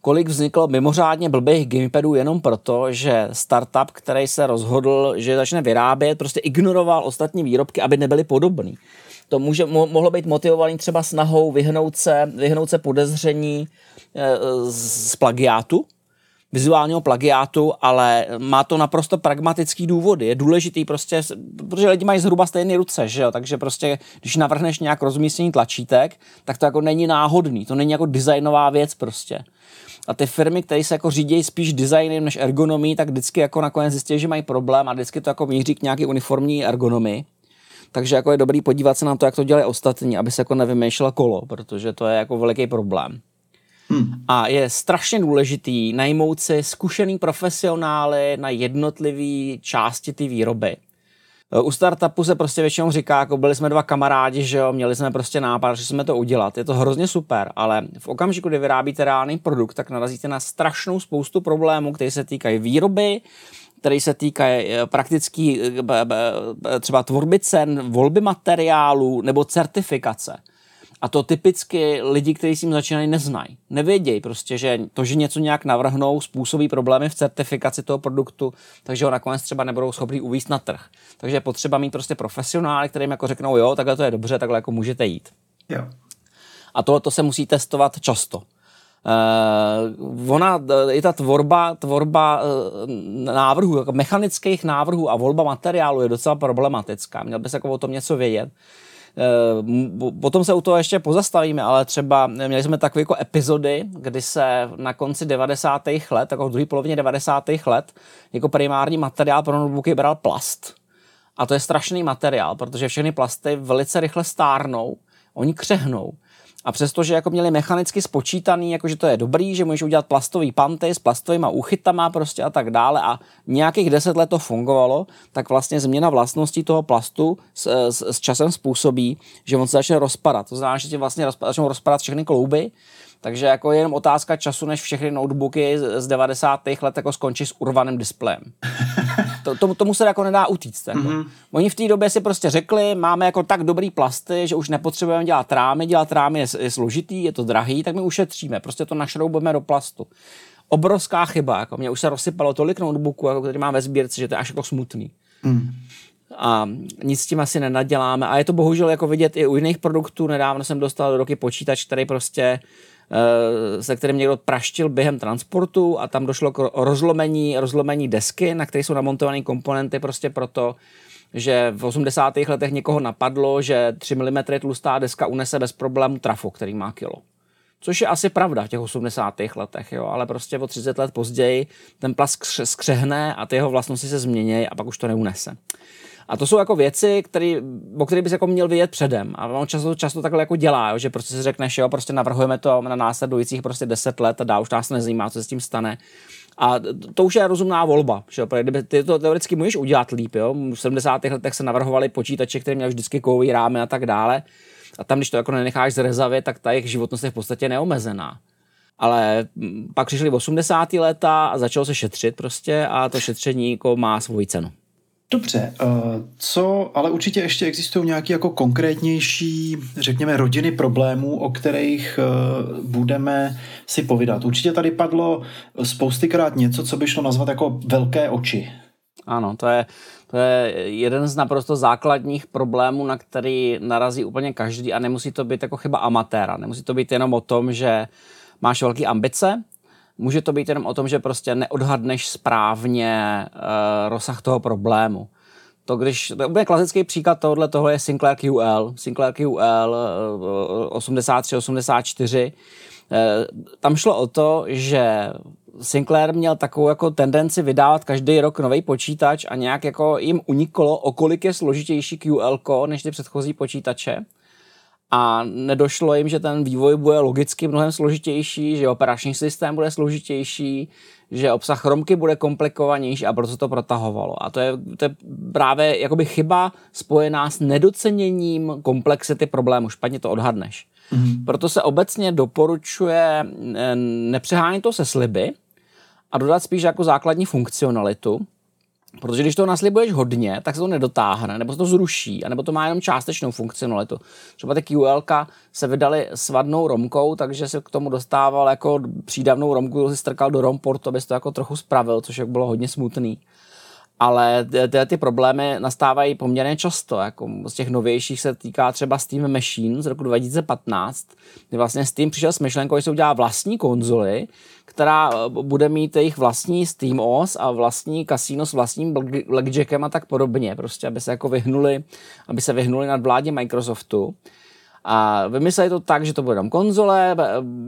kolik vzniklo mimořádně blbých gamepadů jenom proto, že startup, který se rozhodl, že začne vyrábět, prostě ignoroval ostatní výrobky, aby nebyly podobný. To může, mo, mohlo být motivovaný třeba snahou vyhnout se, vyhnout se podezření e, z plagiátu, vizuálního plagiátu, ale má to naprosto pragmatický důvody. Je důležitý prostě, protože lidi mají zhruba stejné ruce, že jo? takže prostě, když navrhneš nějak rozmístění tlačítek, tak to jako není náhodný, to není jako designová věc prostě. A ty firmy, které se jako řídí spíš designem než ergonomí, tak vždycky jako nakonec zjistí, že mají problém a vždycky to jako míří k nějaké uniformní ergonomii. Takže jako je dobrý podívat se na to, jak to dělají ostatní, aby se jako nevymýšlelo kolo, protože to je jako veliký problém. Hmm. A je strašně důležitý najmout si zkušený profesionály na jednotlivé části ty výroby. U startupu se prostě většinou říká, jako byli jsme dva kamarádi, že jo, měli jsme prostě nápad, že jsme to udělat. Je to hrozně super, ale v okamžiku, kdy vyrábíte reálný produkt, tak narazíte na strašnou spoustu problémů, které se týkají výroby, které se týkají eh, praktický eh, třeba tvorby cen, volby materiálů nebo certifikace. A to typicky lidi, kteří s tím začínají, neznají. Nevědějí prostě, že to, že něco nějak navrhnou, způsobí problémy v certifikaci toho produktu, takže ho nakonec třeba nebudou schopni uvíct na trh. Takže je potřeba mít prostě profesionály, kterým jako řeknou, jo, takhle to je dobře, takhle jako můžete jít. Jo. A tohle to se musí testovat často. Uh, ona, i ta tvorba, tvorba uh, návrhů, jako mechanických návrhů a volba materiálu je docela problematická. Měl bys jako o tom něco vědět. Potom se u toho ještě pozastavíme, ale třeba měli jsme takové jako epizody, kdy se na konci 90. let, jako v druhé polovině 90. let, jako primární materiál pro notebooky bral plast. A to je strašný materiál, protože všechny plasty velice rychle stárnou, oni křehnou a přestože jako měli mechanicky spočítaný, jako že to je dobrý, že můžeš udělat plastový panty s plastovými úchytama prostě a tak dále a nějakých deset let to fungovalo, tak vlastně změna vlastností toho plastu s, s, s časem způsobí, že on se začne rozpadat. To znamená, že ti vlastně rozpad, začnou rozpadat všechny klouby takže jako je jenom otázka času, než všechny notebooky z 90. let jako skončí s urvaným displejem. *laughs* To, to, tomu se jako nedá utíct. Jako. Mm-hmm. Oni v té době si prostě řekli, máme jako tak dobrý plasty, že už nepotřebujeme dělat rámy, dělat rámy je, je složitý, je to drahý, tak my ušetříme, prostě to našroubujeme do plastu. Obrovská chyba, jako mě už se rozsypalo tolik notebooků, jako který mám ve sbírce, že to je až jako smutný. Mm a nic s tím asi nenaděláme. A je to bohužel jako vidět i u jiných produktů. Nedávno jsem dostal do roky počítač, který prostě se kterým někdo praštil během transportu a tam došlo k rozlomení, rozlomení desky, na které jsou namontované komponenty prostě proto, že v 80. letech někoho napadlo, že 3 mm tlustá deska unese bez problému trafo, který má kilo. Což je asi pravda v těch 80. letech, jo, ale prostě o 30 let později ten plast skřehne a ty jeho vlastnosti se změní a pak už to neunese. A to jsou jako věci, který, o kterých bys jako měl vědět předem. A on často, často takhle jako dělá, jo, že prostě si řekneš, jo, prostě navrhujeme to na následujících prostě 10 let a dál už nás nezajímá, co se s tím stane. A to už je rozumná volba, že? Kdyby ty to teoreticky můžeš udělat líp, jo? V 70. letech se navrhovali počítače, které měly vždycky kovový rámy a tak dále. A tam, když to jako nenecháš zrezavě, tak ta jejich životnost je v podstatě neomezená. Ale mm, pak přišly 80. léta a začalo se šetřit prostě a to šetření jako má svoji cenu. Dobře, eh, co, ale určitě ještě existují nějaké jako konkrétnější, řekněme, rodiny problémů, o kterých eh, budeme si povídat. Určitě tady padlo spoustykrát něco, co by šlo nazvat jako velké oči. Ano, to je, to je jeden z naprosto základních problémů, na který narazí úplně každý a nemusí to být jako chyba amatéra. Nemusí to být jenom o tom, že máš velké ambice, Může to být jenom o tom, že prostě neodhadneš správně uh, rozsah toho problému. To, když, to je klasický příklad tohohle toho je Sinclair QL. Sinclair QL uh, 83-84. Uh, tam šlo o to, že Sinclair měl takovou jako tendenci vydávat každý rok nový počítač a nějak jako jim uniklo, o kolik je složitější QL než ty předchozí počítače a nedošlo jim, že ten vývoj bude logicky mnohem složitější, že operační systém bude složitější, že obsah romky bude komplikovanější a proto to protahovalo. A to je, to je právě jakoby chyba spojená s nedoceněním komplexity problému. Špatně to odhadneš. Mm-hmm. Proto se obecně doporučuje eh, nepřehánět to se sliby a dodat spíš jako základní funkcionalitu, Protože když to naslibuješ hodně, tak se to nedotáhne, nebo se to zruší, anebo to má jenom částečnou funkcionalitu. Třeba ty QL se vydali s vadnou romkou, takže se k tomu dostával jako přídavnou romku, si strkal do romportu, aby to jako trochu spravil, což bylo hodně smutný ale ty, ty problémy nastávají poměrně často. Jako z těch novějších se týká třeba Steam Machine z roku 2015, kdy vlastně Steam přišel s myšlenkou, že se udělá vlastní konzoli, která eh, bude mít jejich vlastní Steam OS a vlastní kasíno s vlastním blackjackem a tak podobně, prostě aby se jako vyhnuli, aby se vyhnuli nad vládě Microsoftu. A vymysleli to tak, že to bude tam konzole,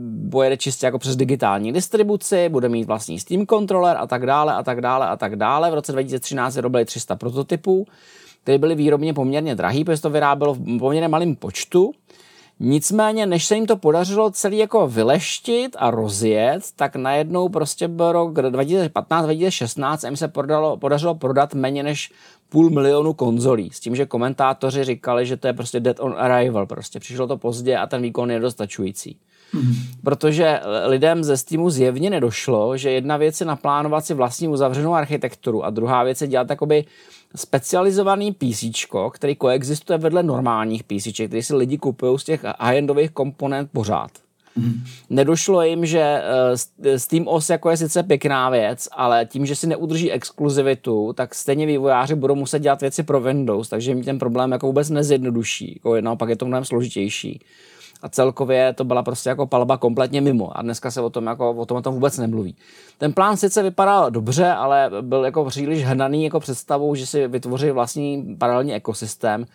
bude čistě jako přes digitální distribuci, bude mít vlastní Steam controller a tak dále a tak dále a tak dále. V roce 2013 vyrobili 300 prototypů, které byly výrobně poměrně drahý, protože to vyrábělo v poměrně malém počtu. Nicméně, než se jim to podařilo celý jako vyleštit a rozjet, tak najednou prostě byl rok 2015-2016 jim se podalo, podařilo prodat méně než půl milionu konzolí, s tím, že komentátoři říkali, že to je prostě dead on arrival, prostě přišlo to pozdě a ten výkon je dostačující. Mm-hmm. Protože lidem ze Steamu zjevně nedošlo, že jedna věc je naplánovat si vlastní uzavřenou architekturu a druhá věc je dělat takoby specializovaný PC, který koexistuje vedle normálních PC, který si lidi kupují z těch high-endových komponent pořád. Mm. Nedošlo jim, že uh, Steam OS jako je sice pěkná věc, ale tím, že si neudrží exkluzivitu, tak stejně vývojáři budou muset dělat věci pro Windows, takže jim ten problém jako vůbec nezjednoduší. Jako naopak je to mnohem složitější. A celkově to byla prostě jako palba kompletně mimo. A dneska se o tom, jako, o tom, o tom vůbec nemluví. Ten plán sice vypadal dobře, ale byl jako příliš hnaný jako představou, že si vytvoří vlastní paralelní ekosystém,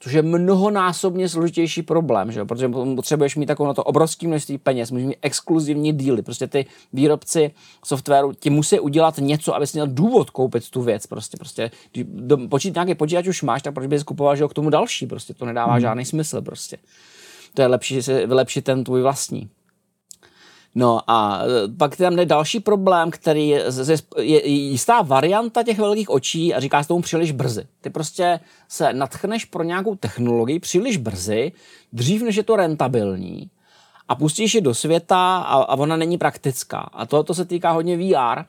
což je mnohonásobně složitější problém, že? protože potřebuješ mít takovou na to obrovské množství peněz, můžeš mít exkluzivní díly, prostě ty výrobci softwaru ti musí udělat něco, abys měl důvod koupit tu věc, prostě, prostě když počít, nějaký počítač už máš, tak proč bys kupoval, že k tomu další, prostě to nedává hmm. žádný smysl, prostě. To je lepší si vylepšit ten tvůj vlastní. No a e, pak tam je další problém, který je, je jistá varianta těch velkých očí a říká se tomu příliš brzy. Ty prostě se natchneš pro nějakou technologii příliš brzy, dřív než je to rentabilní a pustíš ji do světa a, a ona není praktická. A tohle se týká hodně VR. E,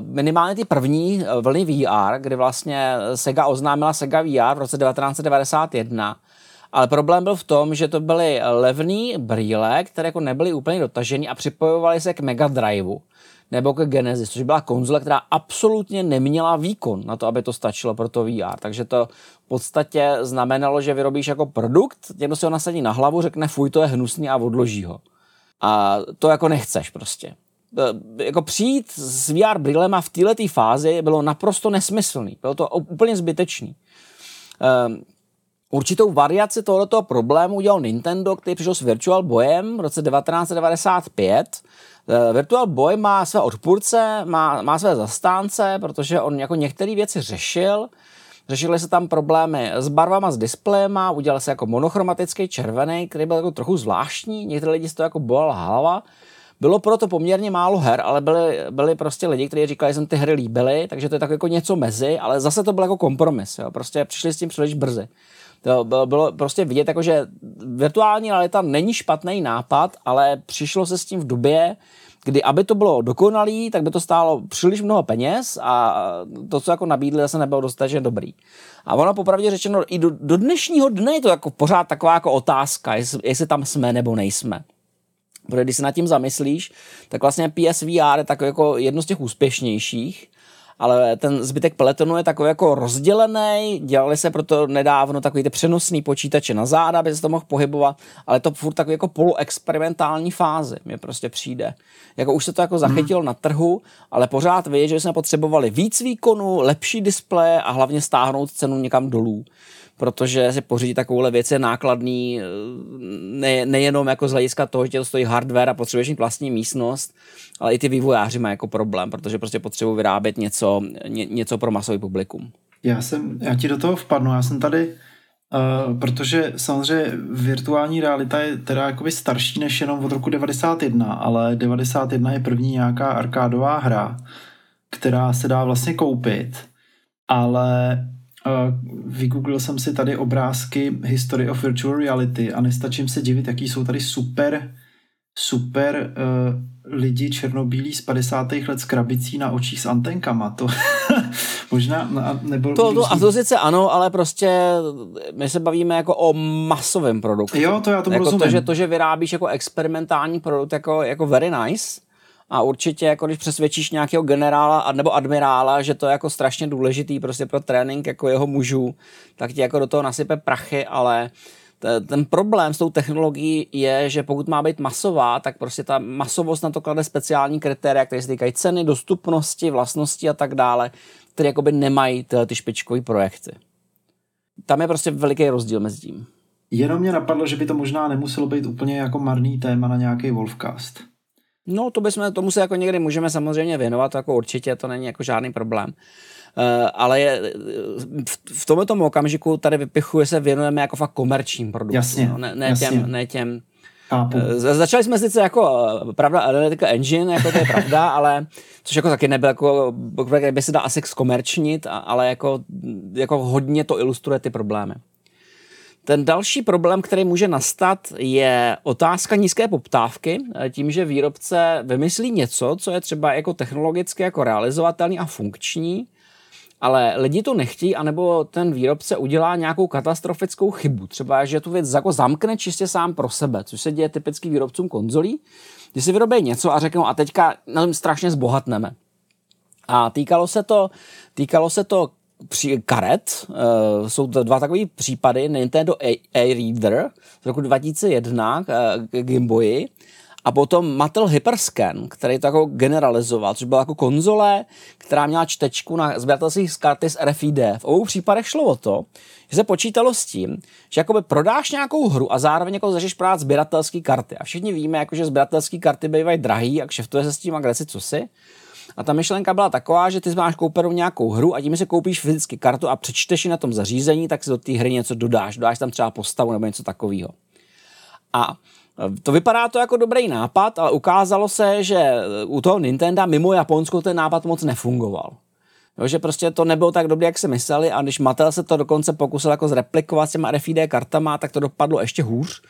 minimálně ty první e, vlny VR, kdy vlastně Sega oznámila Sega VR v roce 1991, ale problém byl v tom, že to byly levné brýle, které jako nebyly úplně dotažené a připojovaly se k Mega Driveu nebo k Genesis, což byla konzole, která absolutně neměla výkon na to, aby to stačilo pro to VR. Takže to v podstatě znamenalo, že vyrobíš jako produkt, někdo si ho nasadí na hlavu, řekne fuj, to je hnusný a odloží ho. A to jako nechceš prostě. Jako přijít s VR brýlema v této fázi bylo naprosto nesmyslný. Bylo to úplně zbytečný. Určitou variaci tohoto problému udělal Nintendo, který přišel s Virtual Boyem v roce 1995. Eh, Virtual Boy má své odpůrce, má, má své zastánce, protože on jako některé věci řešil, Řešily se tam problémy s barvama, s displejema, udělal se jako monochromatický červený, který byl jako trochu zvláštní, některé lidi z toho jako bolela hlava. Bylo proto poměrně málo her, ale byli, byli prostě lidi, kteří říkali, že jsem ty hry líbily, takže to je tak jako něco mezi, ale zase to byl jako kompromis. Jo. Prostě přišli s tím příliš brzy. To bylo, prostě vidět, jako, že virtuální realita není špatný nápad, ale přišlo se s tím v době, kdy aby to bylo dokonalý, tak by to stálo příliš mnoho peněz a to, co jako nabídli, zase nebylo dostatečně dobrý. A ono popravdě řečeno, i do, do dnešního dne je to jako pořád taková jako otázka, jestli, jestli tam jsme nebo nejsme. Protože když se nad tím zamyslíš, tak vlastně PSVR je takový jako jedno z těch úspěšnějších, ale ten zbytek peletonu je takový jako rozdělený, dělali se proto nedávno takový ty přenosný počítače na záda, aby se to mohl pohybovat, ale to furt takový jako poloexperimentální fázi mě prostě přijde. Jako už se to jako zachytilo hmm. na trhu, ale pořád ví, že jsme potřebovali víc výkonu, lepší displeje a hlavně stáhnout cenu někam dolů protože si pořídit takovouhle věc je nákladný ne, nejenom jako z hlediska toho, že to stojí hardware a potřebuješ mít vlastní místnost, ale i ty vývojáři mají jako problém, protože prostě potřebují vyrábět něco, ně, něco pro masový publikum. Já jsem, já ti do toho vpadnu, já jsem tady Uh, protože samozřejmě virtuální realita je teda jakoby starší než jenom od roku 91, ale 91 je první nějaká arkádová hra, která se dá vlastně koupit, ale Vygooglil jsem si tady obrázky History of Virtual Reality a nestačím se divit, jaký jsou tady super super uh, lidi černobílí z 50. let s krabicí na očích s antenkama. To *laughs* možná nebo... To, to, a to sice ano, ale prostě my se bavíme jako o masovém produktu. Jo, to já tomu jako rozumím. To že, to, že vyrábíš jako experimentální produkt, jako, jako very nice, a určitě, jako když přesvědčíš nějakého generála nebo admirála, že to je jako strašně důležitý prostě pro trénink jako jeho mužů, tak ti jako do toho nasype prachy, ale ten problém s tou technologií je, že pokud má být masová, tak prostě ta masovost na to klade speciální kritéria, které se týkají ceny, dostupnosti, vlastnosti a tak dále, které jakoby nemají ty, ty špičkové projekty. Tam je prostě veliký rozdíl mezi tím. Jenom mě napadlo, že by to možná nemuselo být úplně jako marný téma na nějaký Wolfcast. No, to bychom, tomu se jako někdy můžeme samozřejmě věnovat, jako určitě to není jako žádný problém. Uh, ale je, v, v tomto okamžiku tady vypichuje se věnujeme jako fakt komerčním produktům. Jasně, no, ne, ne jasně. těm, ne těm Chápu. Uh, začali jsme sice jako, pravda, Analytica Engine, jako to je pravda, *laughs* ale což jako taky nebyl jako, by se dá asi zkomerčnit, ale jako, jako hodně to ilustruje ty problémy. Ten další problém, který může nastat, je otázka nízké poptávky, tím, že výrobce vymyslí něco, co je třeba jako technologicky jako realizovatelný a funkční, ale lidi to nechtí, anebo ten výrobce udělá nějakou katastrofickou chybu. Třeba, že tu věc jako zamkne čistě sám pro sebe, což se děje typicky výrobcům konzolí, kdy si vyrobí něco a řeknou, a teďka na tom strašně zbohatneme. A týkalo se to, týkalo se to karet. Uh, jsou to dva takové případy. Nintendo A-Reader z roku 2001 uh, Game Boy a potom Mattel Hyperscan, který to jako generalizoval, což byla jako konzole, která měla čtečku na sběratelských karty s RFID. V obou případech šlo o to, že se počítalo s tím, že jakoby prodáš nějakou hru a zároveň jako začneš prodávat sběratelské karty. A všichni víme, jako, že sběratelské karty bývají drahý a kšeftuje se s tím a kde si co si. A ta myšlenka byla taková, že ty máš koupenou nějakou hru a tím si koupíš fyzicky kartu a přečteš ji na tom zařízení, tak si do té hry něco dodáš. Dodáš tam třeba postavu nebo něco takového. A e, to vypadá to jako dobrý nápad, ale ukázalo se, že u toho Nintendo mimo Japonsko ten nápad moc nefungoval. Jo, že prostě to nebylo tak dobré, jak si mysleli a když Mattel se to dokonce pokusil jako zreplikovat s těma RFID kartama, tak to dopadlo ještě hůř,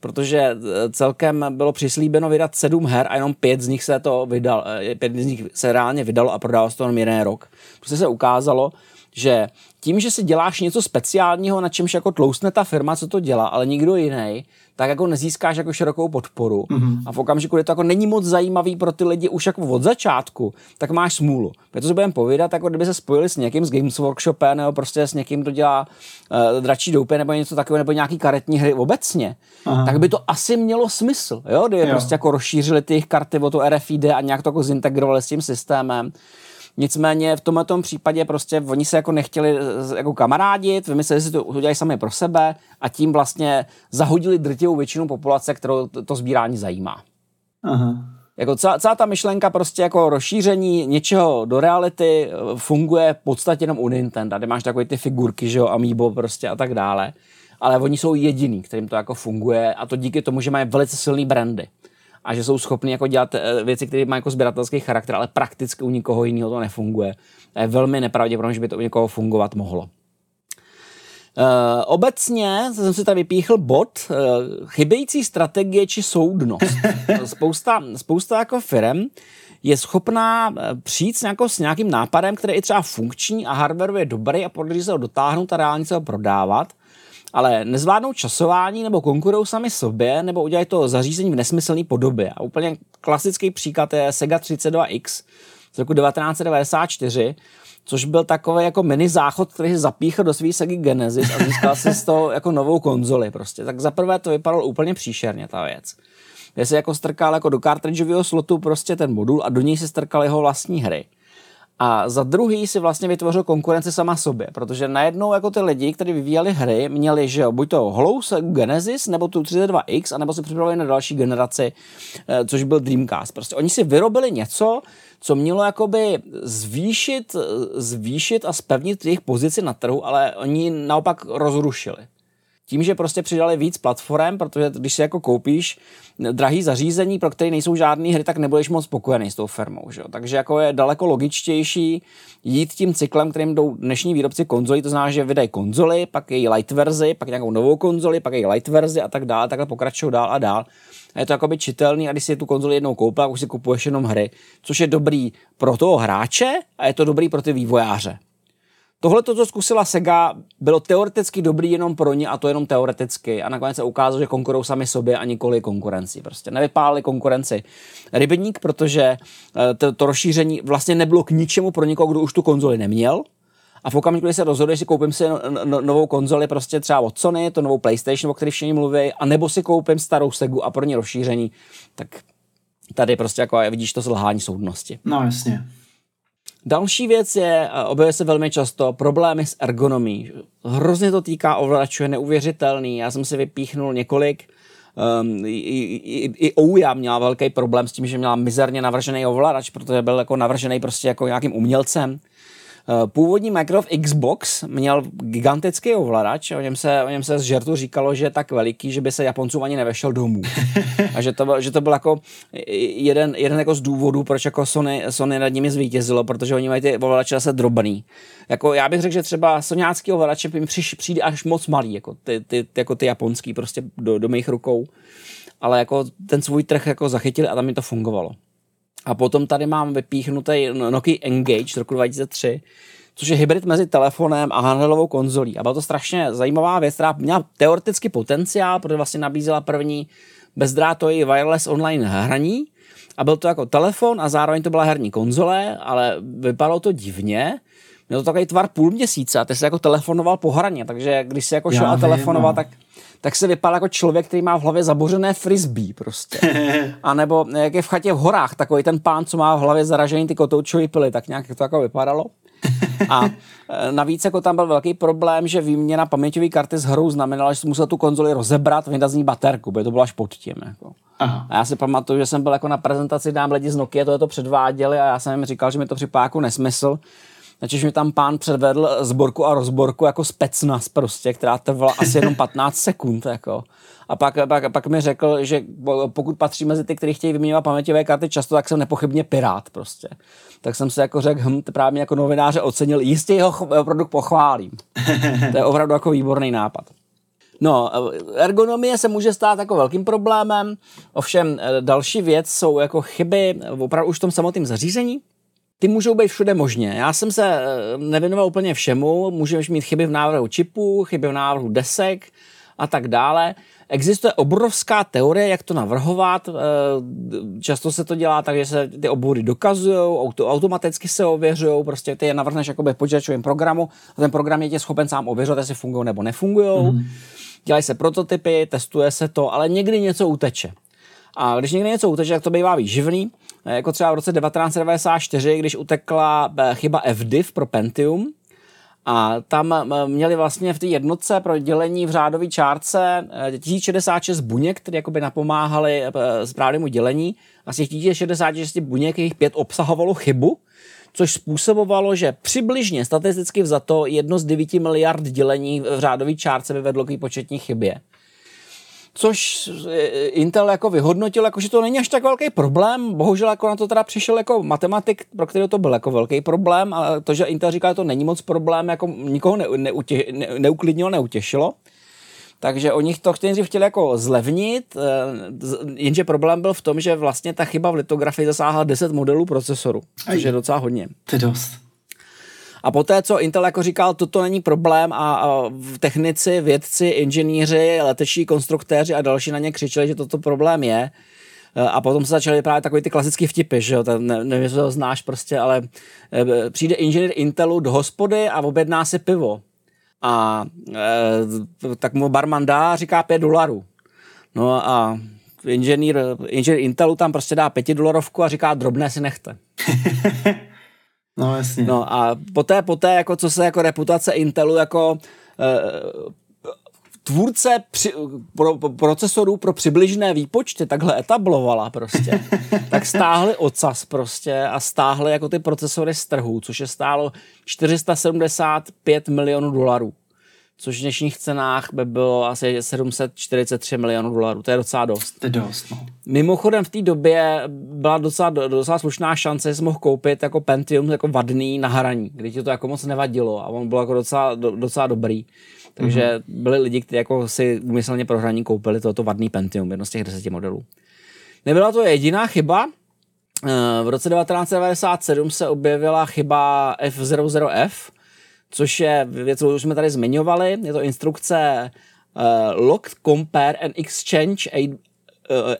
protože e, celkem bylo přislíbeno vydat sedm her a jenom pět z nich se to vydal, e, pět z nich se reálně vydalo a prodalo se to jenom jeden rok. Prostě se ukázalo, že tím, že si děláš něco speciálního, na čemž jako tloustne ta firma, co to dělá, ale nikdo jiný, tak jako nezískáš jako širokou podporu. Mm-hmm. A v okamžiku, kdy to jako není moc zajímavý pro ty lidi už jako od začátku, tak máš smůlu. Protože si budeme povídat, jako kdyby se spojili s někým z Games Workshopem nebo prostě s někým, kdo dělá uh, dračí doupě nebo něco takového, nebo nějaký karetní hry obecně, Aha. tak by to asi mělo smysl, jo? Kdyby jo. prostě jako rozšířili ty karty o to RFID a nějak to jako zintegrovali s tím systémem. Nicméně v tomto případě prostě oni se jako nechtěli jako kamarádit, vymysleli si to, udělali sami pro sebe a tím vlastně zahodili drtivou většinu populace, kterou to, to sbírání zajímá. Aha. Jako celá, celá ta myšlenka prostě jako rozšíření něčeho do reality eh, funguje v podstatě jenom u Nintendo, kde máš takové ty figurky, že jo, Amiibo prostě a tak dále. Ale oni jsou jediný, kterým to jako funguje a to díky tomu, že mají velice silný brandy a že jsou schopni jako dělat eh, věci, které mají jako sběratelský charakter, ale prakticky u nikoho jiného to nefunguje. A je velmi nepravděpodobné, že by to u někoho fungovat mohlo. Uh, obecně jsem si tady vypíchl bod uh, chybějící strategie či soudnost. *laughs* spousta, spousta jako firm je schopná přijít s, nějakou, s nějakým nápadem, který je třeba funkční a hardware je dobrý a podaří se ho dotáhnout a reálně se ho prodávat, ale nezvládnou časování nebo konkurují sami sobě nebo udělají to zařízení v nesmyslné podobě. A úplně klasický příklad je Sega 32X z roku 1994, což byl takový jako mini záchod, který se zapíchl do svý Sega Genesis a získal si z toho jako novou konzoli prostě. Tak za prvé to vypadalo úplně příšerně ta věc. Kde se jako strkal jako do cartridgeového slotu prostě ten modul a do něj se strkal jeho vlastní hry. A za druhý si vlastně vytvořil konkurenci sama sobě, protože najednou jako ty lidi, kteří vyvíjeli hry, měli, že jo, buď to holou Genesis, nebo tu 32X, anebo si připravili na další generaci, eh, což byl Dreamcast. Prostě oni si vyrobili něco, co mělo jakoby zvýšit, zvýšit a spevnit jejich pozici na trhu, ale oni naopak rozrušili tím, že prostě přidali víc platform, protože když si jako koupíš drahý zařízení, pro které nejsou žádné hry, tak nebudeš moc spokojený s tou firmou. Že? Takže jako je daleko logičtější jít tím cyklem, kterým jdou dnešní výrobci konzolí, to znamená, že vydají konzoli, pak její light verzi, pak nějakou novou konzoli, pak její light verzi a tak dále, takhle pokračují dál a dál. A je to jakoby čitelný a když si tu konzoli jednou koupil, tak už si kupuješ jenom hry, což je dobrý pro toho hráče a je to dobrý pro ty vývojáře. Tohle, co zkusila Sega, bylo teoreticky dobrý jenom pro ně a to jenom teoreticky. A nakonec se ukázalo, že konkurují sami sobě a nikoli konkurenci. Prostě nevypálili konkurenci rybník, protože eh, to, to rozšíření vlastně nebylo k ničemu pro někoho, kdo už tu konzoli neměl. A v okamžiku, kdy se rozhoduje, že koupím si no, no, novou konzoli prostě třeba od Sony, to novou PlayStation, o které všichni mluví, a nebo si koupím starou Segu a pro ně rozšíření, tak tady prostě jako vidíš to zlhání soudnosti. No jasně. Další věc je, objevuje se velmi často, problémy s ergonomí. Hrozně to týká ovladačů, je neuvěřitelný. Já jsem si vypíchnul několik Um, i, i, i Ouya měla velký problém s tím, že měla mizerně navržený ovladač, protože byl jako navržený prostě jako nějakým umělcem. Eh, původní Microsoft Xbox měl gigantický ovladač, o něm se, o něm se z žertu říkalo, že je tak veliký, že by se Japoncům ani nevešel domů. *laughs* A že to, že to byl jako jeden, jeden jako z důvodů, proč jako Sony, Sony nad nimi zvítězilo, protože oni mají ty ovladače zase drobný. Jako já bych řekl, že třeba soňácký ovladače mi přijde až moc malý, jako ty, ty, jako ty japonský prostě do, do mých rukou. Ale jako ten svůj trh jako zachytili a tam mi to fungovalo. A potom tady mám vypíchnutý Nokia Engage z roku 2003, což je hybrid mezi telefonem a handheldovou konzolí. A byla to strašně zajímavá věc, která měla teoreticky potenciál, protože vlastně nabízela první bezdrátový wireless online hraní. A byl to jako telefon a zároveň to byla herní konzole, ale vypadalo to divně. Měl to takový tvar půl měsíce a ty se jako telefonoval po hraně, takže když si jako šel a telefonoval, no. tak tak se vypadá jako člověk, který má v hlavě zabořené frisbee prostě. *laughs* A nebo jak je v chatě v horách, takový ten pán, co má v hlavě zaražený ty kotoučové pily, tak nějak to jako vypadalo. A *laughs* e, navíc jako tam byl velký problém, že výměna paměťové karty s hrou znamenala, že jsem musel tu konzoli rozebrat, vydat z ní baterku, protože to bylo až pod tím. Jako. Aha. A já si pamatuju, že jsem byl jako na prezentaci, dám lidi z Nokia, to, to předváděli a já jsem jim říkal, že mi to připadá jako nesmysl, Načež mi tam pán předvedl zborku a rozborku jako specnas prostě, která trvala asi jenom 15 sekund. Jako. A pak, pak, pak mi řekl, že pokud patří mezi ty, kteří chtějí vyměňovat paměťové karty často, tak jsem nepochybně pirát prostě. Tak jsem se jako řekl, hm, právě jako novináře ocenil, jistě jeho produkt pochválím. *laughs* To je opravdu jako výborný nápad. No, ergonomie se může stát jako velkým problémem, ovšem eh, další věc jsou jako chyby opravdu už v tom samotném zařízení, ty můžou být všude možně. Já jsem se eh, nevěnoval úplně všemu, můžeš mít chyby v návrhu čipů, chyby v návrhu desek a tak dále. Existuje obrovská teorie, jak to navrhovat. Eh, často se to dělá tak, že se ty obory dokazují, auto, automaticky se ověřují, prostě ty je navrhneš jakoby v počítačovém programu a ten program je tě schopen sám ověřovat, jestli fungují nebo nefungují. Mm. Dělají se prototypy, testuje se to, ale někdy něco uteče. A když někdy něco uteče, tak to bývá výživný. Jako třeba v roce 1994, když utekla eh, chyba FDIV pro Pentium, A tam měli vlastně v té jednotce pro dělení v řádové čárce 1066 buněk, které jakoby napomáhaly správnému dělení. A z těch 1066 buněk jich pět obsahovalo chybu, což způsobovalo, že přibližně statisticky vzato jedno z 9 miliard dělení v řádové čárce by vedlo k početní chybě což e, Intel jako vyhodnotil, jako, že to není až tak velký problém. Bohužel jako na to teda přišel jako matematik, pro který to byl jako velký problém a to, že Intel říká, že to není moc problém, jako nikoho ne, neutě, ne, neuklidnilo, neutěšilo. Takže oni to chtěli, chtěli jako zlevnit, e, jenže problém byl v tom, že vlastně ta chyba v litografii zasáhla 10 modelů procesoru, což je docela hodně. To je dost. A poté, co Intel jako říkal, toto není problém a, a technici, vědci, inženýři, leteční konstruktéři a další na ně křičeli, že toto problém je, e, a potom se začaly právě takový ty klasické vtipy, že jo, Ten, ne, nevím, jestli to znáš prostě, ale e, přijde inženýr Intelu do hospody a objedná si pivo. A e, tak mu barman dá říká 5 dolarů. No a inženýr, inženýr Intelu tam prostě dá 5 dolarovku a říká drobné si nechte. *laughs* No jasně. No a poté, poté, jako co se jako reputace Intelu jako e, tvůrce při, pro, procesorů pro přibližné výpočty takhle etablovala prostě, *laughs* tak stáhli ocas prostě a stáhli jako ty procesory z trhu, což je stálo 475 milionů dolarů což v dnešních cenách by bylo asi 743 milionů dolarů. To je docela dost. To je dost, no. Mimochodem v té době byla docela, docela slušná šance, že jsi mohl koupit jako Pentium jako vadný na hraní, kdy ti to jako moc nevadilo a on byl jako docela, docela dobrý. Takže mm-hmm. byli lidi, kteří jako si umyslně pro hraní koupili tohoto vadný Pentium, jedno z těch deseti modelů. Nebyla to jediná chyba. Eh, v roce 1997 se objevila chyba F00F, což je věc, kterou jsme tady zmiňovali. Je to instrukce uh, lock, compare and exchange 8,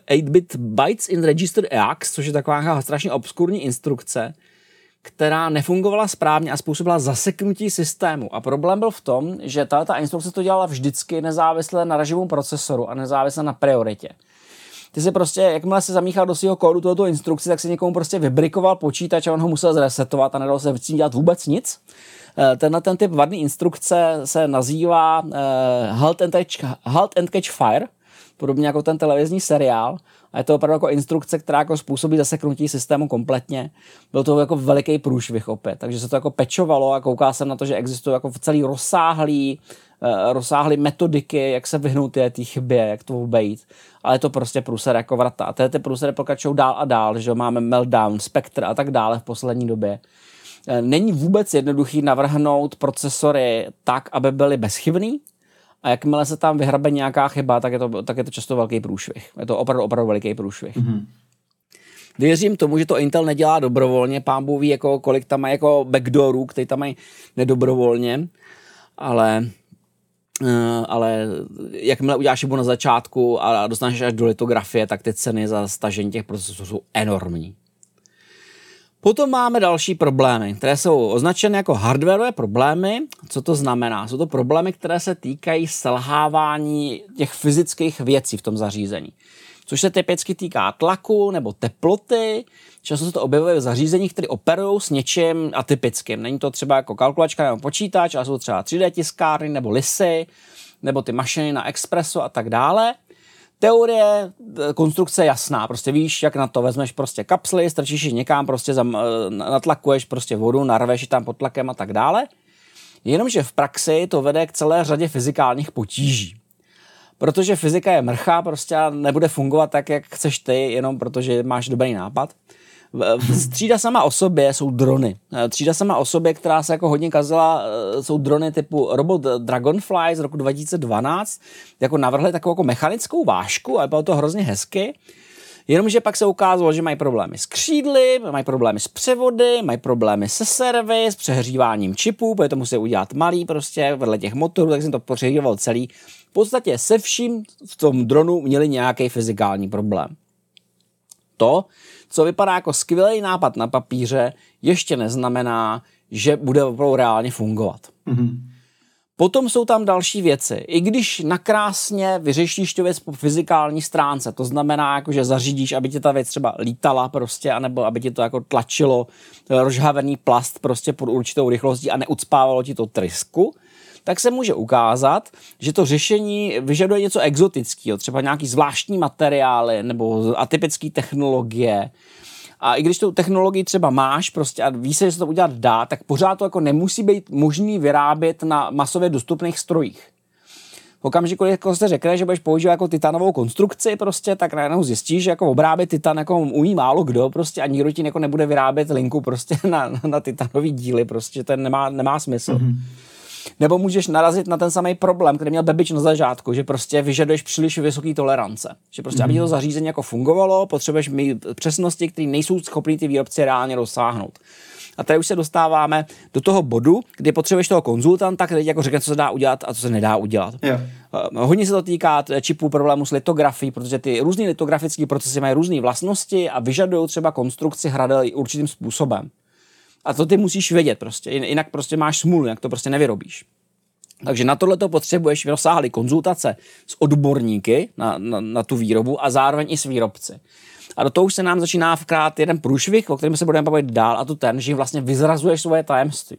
8-bit bytes in registered AX, což je taková strašně obskurní instrukce, která nefungovala správně a způsobila zaseknutí systému. A problém byl v tom, že ta instrukce to dělala vždycky nezávisle na režimu procesoru a nezávisle na prioritě. Ty si prostě, jakmile se zamíchal do svého kódu tohoto instrukci, tak si někomu prostě vybrikoval počítač a on ho musel zresetovat a nedalo se s tím dělat vůbec nic. Eh, tenhle ten typ vadný instrukce se nazývá uh, halt, and catch, halt and Catch Fire, podobně jako ten televizní seriál. A je to opravdu jako instrukce, která jako způsobí zaseknutí systému kompletně. Byl to jako veliký průšvih opět, takže se to jako pečovalo a kouká jsem na to, že existují jako celý rozsáhlý, uh, rozsáhlý metodiky, jak se vyhnout té chybě, jak to obejít. Ale je to prostě průser jako vrata. A ty průsery pokračují dál a dál, že máme Meltdown, Spectre a tak dále v poslední době. Eh, není vůbec jednoduchý navrhnout procesory tak, aby byly bezchybný, a jakmile se tam vyhrabe nějaká chyba, tak je to, tak je to často velký průšvih. Je to opravdu, opravdu veliký průšvih. Mm-hmm. Věřím tomu, že to Intel nedělá dobrovolně, pán Bůh ví, jako, kolik tam má jako backdoorů, který tam mají nedobrovolně, ale Uh, ale jakmile uděláš chybu na začátku a dostaneš až do litografie, tak ty ceny za stažení těch procesorů jsou enormní. Potom máme další problémy, které jsou označeny jako hardwareové problémy. Co to znamená? Jsou to problémy, které se týkají selhávání těch fyzických věcí v tom zařízení. Což se typicky týká tlaku nebo teploty. Často se to objevuje v zařízeních, které operují s něčím atypickým. Není to třeba jako kalkulačka nebo počítač, ale jsou třeba 3D tiskárny nebo lisy, nebo ty mašiny na expresu a tak dále. Teorie, e, konstrukce jasná, prostě víš, jak na to vezmeš prostě kapsly, strčíš ji někam, prostě zam, e, natlakuješ prostě vodu, narveš ji tam pod tlakem a tak dále. Jenomže v praxi to vede k celé řadě fyzikálních potíží. Protože fyzika je mrcha, prostě nebude fungovat tak, jak chceš ty, jenom protože máš dobrý nápad. Třída sama o sobě jsou drony. Třída sama o sobě, která se jako hodně kazila, eh, jsou drony typu robot Dragonfly z roku 2012. Jako navrhli takovou jako mechanickou vášku a bylo to hrozně hezky. Jenomže pak se ukázalo, že mají problémy s křídly, mají problémy s převody, mají problémy se servy, s přehříváním čipů, protože to musí udělat malý prostě vedle těch motorů, tak jsem to přehříval celý. V podstatě se vším v tom dronu měli nějaký fyzikální problém. To, co vypadá jako skvělý nápad na papíře, ještě neznamená, že bude opravdu reálně fungovat. Mm-hmm. Potom jsou tam další věci. I když nakrásně vyřešíš tu věc po fyzikální stránce, to znamená, jako, že zařídíš, aby ti ta věc třeba lítala prostě, anebo aby ti to jako tlačilo rozhavený plast prostě pod určitou rychlostí a neucpávalo ti to trysku, tak se může ukázat, že to řešení vyžaduje něco exotického, třeba nějaký zvláštní materiály nebo atypické technologie, a i když tu technologii třeba máš prostě a víš, že se to udělat dá, tak pořád to jako nemusí být možný vyrábět na masově dostupných strojích. V okamžiku, jako se řekne, že budeš používat jako titanovou konstrukci, prostě, tak najednou zjistíš, že jako obrábět titan jako umí málo kdo, prostě, a nikdo ti jako nebude vyrábět linku prostě *laughs* na, na titanový díly, prostě, ten nemá, nemá smysl. Mm-hmm. Nebo můžeš narazit na ten samý problém, který měl Bebič na začátku, že prostě vyžaduješ příliš vysoké tolerance. Že prostě, mm. aby to mhm. zařízení jako fungovalo, potřebuješ mít přesnosti, které nejsou schopný ty výrobci reálně dosáhnout. A tady už se dostáváme do toho bodu, kdy potřebuješ toho konzultanta, který jako řekne, co se dá udělat a co se nedá udělat. Yeah. Hodně se to týká čipů problémů s litografií, protože ty různé litografické procesy mají různé vlastnosti a vyžadují třeba konstrukci hradel určitým způsobem. A to ty musíš vědět prostě, jinak prostě máš smůlu, jinak to prostě nevyrobíš. Takže na tohle to potřebuješ rozsáhlý konzultace s odborníky na, na, na tu výrobu a zároveň i s výrobci. A do toho už se nám začíná vkrát jeden průšvih, o kterém se budeme bavit dál, a to ten, že vlastně vyzrazuješ svoje tajemství.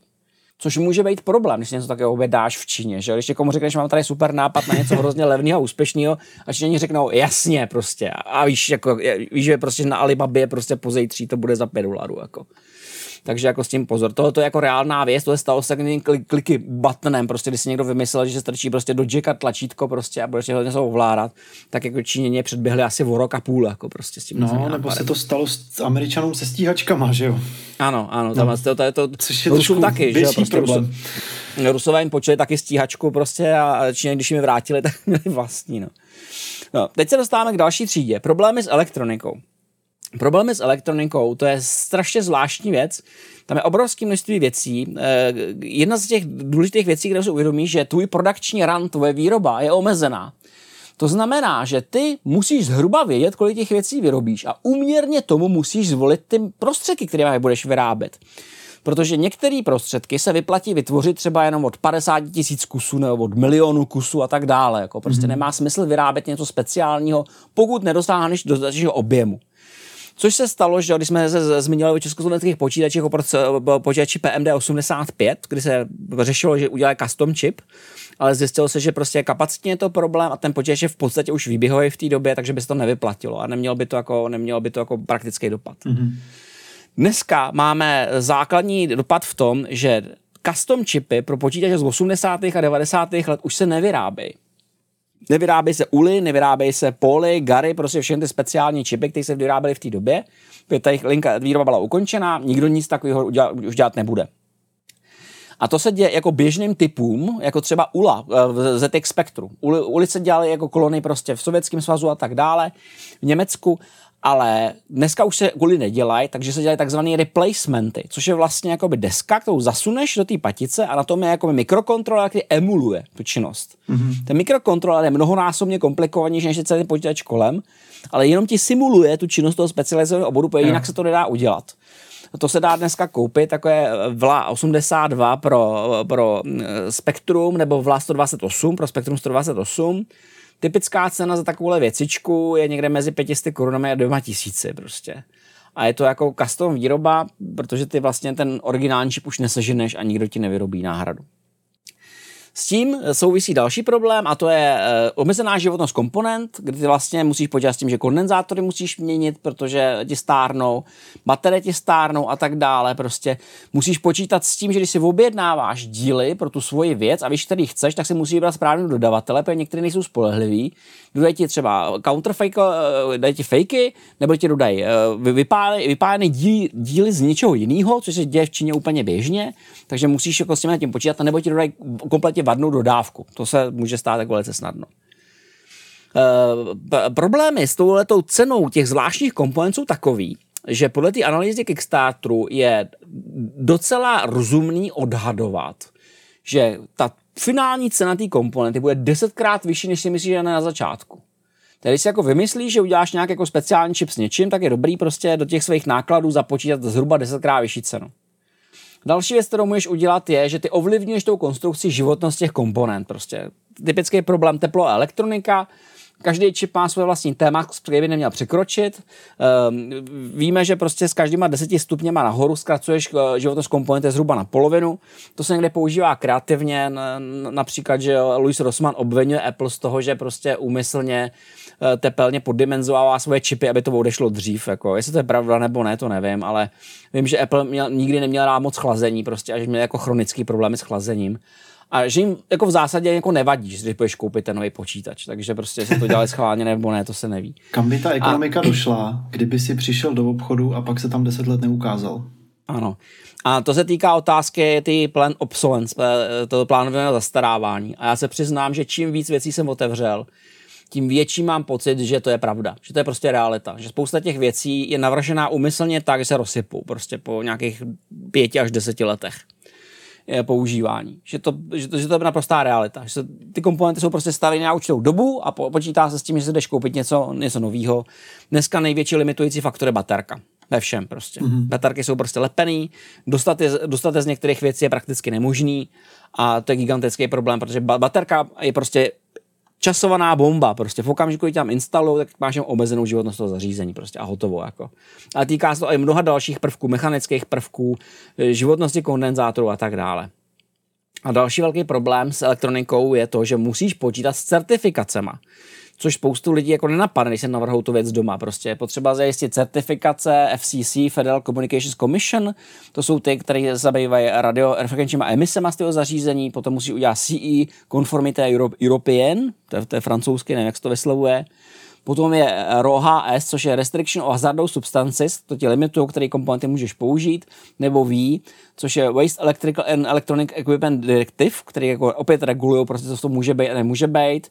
Což může být problém, když něco takového obědáš v Číně. Že? Když někomu řekneš, mám tady super nápad na něco hrozně levného a úspěšného, a Číňani řeknou, jasně, prostě. A víš, jako, víš, že prostě na Alibabě prostě po zejtří to bude za 5 dolarů. Jako takže jako s tím pozor. Tohle to je jako reálná věc, to je stalo se takovým kliky buttonem, prostě když si někdo vymyslel, že se strčí prostě do jacka tlačítko prostě a budeš něco ovládat, tak jako Číněně předběhli asi o rok a půl, jako prostě s tím. No, nebo se to stalo s Američanům se stíhačkama, že jo? Ano, ano, tam no. to, to, je to, Což je Rusům taky, že jo, prostě problém. Rusové jim počuli taky stíhačku prostě a Číně, když jim je vrátili, *laughs* tak měli vlastní, no. No, teď se dostáváme k další třídě. Problémy s elektronikou. Problémy s elektronikou, to je strašně zvláštní věc. Tam je obrovské množství věcí. Eh, jedna z těch důležitých věcí, které si uvědomí, že tvůj produkční run, tvoje výroba je omezená. To znamená, že ty musíš zhruba vědět, kolik těch věcí vyrobíš a uměrně tomu musíš zvolit ty prostředky, které budeš vyrábět. Protože některé prostředky se vyplatí vytvořit třeba jenom od 50 tisíc kusů nebo od milionu kusů a tak dále. Jako prostě mm-hmm. nemá smysl vyrábět něco speciálního, pokud nedosáhneš dostatečného objemu. Což se stalo, že když jsme se zmiňovali o československých počítačích, o počítači PMD85, kdy se řešilo, že udělali custom chip, ale zjistilo se, že prostě kapacitně je to problém a ten počítač je v podstatě už výběhový v té době, takže by se to nevyplatilo a nemělo by to jako, nemělo by to jako praktický dopad. Mm-hmm. Dneska máme základní dopad v tom, že custom chipy pro počítače z 80. a 90. let už se nevyrábějí. Nevyrábějí se uly, nevyrábějí se poly, gary, prostě všechny ty speciální čipy, které se vyráběly v té době. Ta jejich linka výroba byla ukončená, nikdo nic takového už dělat nebude. A to se děje jako běžným typům, jako třeba ULA, eh, ZX Spectru. Uly se dělaly jako kolony prostě v Sovětském svazu a tak dále, v Německu ale dneska už se kvůli nedělají, takže se dělají takzvané replacementy, což je vlastně jakoby deska, kterou zasuneš do té patice a na tom je jako mikrokontroler, který emuluje tu činnost. Mm-hmm. Ten mikrokontroler je mnohonásobně komplikovanější než celý počítač kolem, ale jenom ti simuluje tu činnost toho specializovaného oboru, protože jinak se to nedá udělat. To se dá dneska koupit, takové VLA 82 pro, pro mm, Spektrum nebo VLA 128 pro Spektrum 128 typická cena za takovouhle věcičku je někde mezi 500 korunami a dvěma tisíci prostě. A je to jako custom výroba, protože ty vlastně ten originální čip už neseženeš a nikdo ti nevyrobí náhradu. S tím souvisí další problém a to je eh, omezená životnost komponent, kdy ty vlastně musíš počítat s tím, že kondenzátory musíš měnit, protože ti stárnou, baterie ti stárnou a tak dále. Prostě musíš počítat s tím, že když si objednáváš díly pro tu svoji věc a víš, který chceš, tak si musíš vybrat správný dodavatele, protože některé nejsou spolehliví. Dodají ti třeba counterfake, eh, dají ti fakey, nebo ti dodají eh, vypálené díly, díly z něčeho jiného, což se děje v Číně úplně běžně, takže musíš jako s tím počítat, nebo ti dodají kompletně vadnou dodávku. To se může stát jako velice snadno. E, problémy s touhletou cenou těch zvláštních komponentů jsou takový, že podle té analýzy Kickstarteru je docela rozumný odhadovat, že ta finální cena té komponenty bude desetkrát vyšší, než si myslíš, že na začátku. Tedy si jako vymyslíš, že uděláš nějaký jako speciální čip s něčím, tak je dobrý prostě do těch svých nákladů započítat zhruba desetkrát vyšší cenu. Další věc, kterou můžeš udělat, je, že ty ovlivňuješ tou konstrukci životnost těch komponent. Prostě typický problém teplo a elektronika, Každý čip má své vlastní téma, který by neměl překročit. Ehm, víme, že prostě s každýma deseti stupněma nahoru zkracuješ eh, životnost komponenty zhruba na polovinu. To se někde používá kreativně, například, že Louis Rossmann obvinuje Apple z toho, že prostě úmyslně tepelně poddimenzovává svoje čipy, aby to odešlo dřív. Jako. Jestli to je pravda nebo ne, to nevím, ale vím, že Apple měl, nikdy neměl rád moc chlazení, prostě, až měl jako chronický problémy s chlazením a že jim jako v zásadě jako nevadí, že půjdeš koupit ten nový počítač, takže prostě se to dělali schválně nebo ne, to se neví. Kam by ta ekonomika a... došla, kdyby si přišel do obchodu a pak se tam deset let neukázal? Ano. A to se týká otázky ty plan obsolence, eh, to plánovaného zastarávání. A já se přiznám, že čím víc věcí jsem otevřel, tím větší mám pocit, že to je pravda, že to je prostě realita, že spousta těch věcí je navržená umyslně tak, že se rozsypou prostě po nějakých pěti až deseti letech používání. Že to, že to, že to je naprostá realita. Že se, ty komponenty jsou prostě stavěny na určitou dobu a po, počítá se s tím, že se jdeš koupit něco, něco nového. Dneska největší limitující faktor je baterka. Ve všem prostě. Mm-hmm. Baterky jsou prostě lepený, dostat je, dostat je z některých věcí je prakticky nemožný a to je gigantický problém, protože baterka je prostě časovaná bomba, prostě v okamžiku, kdy tam instalují, tak máš jen omezenou životnost toho zařízení prostě a hotovo. Jako. A týká se to i mnoha dalších prvků, mechanických prvků, e, životnosti kondenzátorů a tak dále. A další velký problém s elektronikou je to, že musíš počítat s certifikacema což spoustu lidí jako nenapadne, když se navrhou tu věc doma. Prostě je potřeba zajistit certifikace FCC, Federal Communications Commission, to jsou ty, které zabývají radiofrekvenčníma emisema z toho zařízení, potom musí udělat CE, Conformité European, to je, to je francouzsky, nevím, jak se to vyslovuje, Potom je ROHS, což je Restriction of Hazardous Substances, to ti limitují, které komponenty můžeš použít, nebo V, což je Waste Electrical and Electronic Equipment Directive, který jako opět regulují, prostě co to může být a nemůže být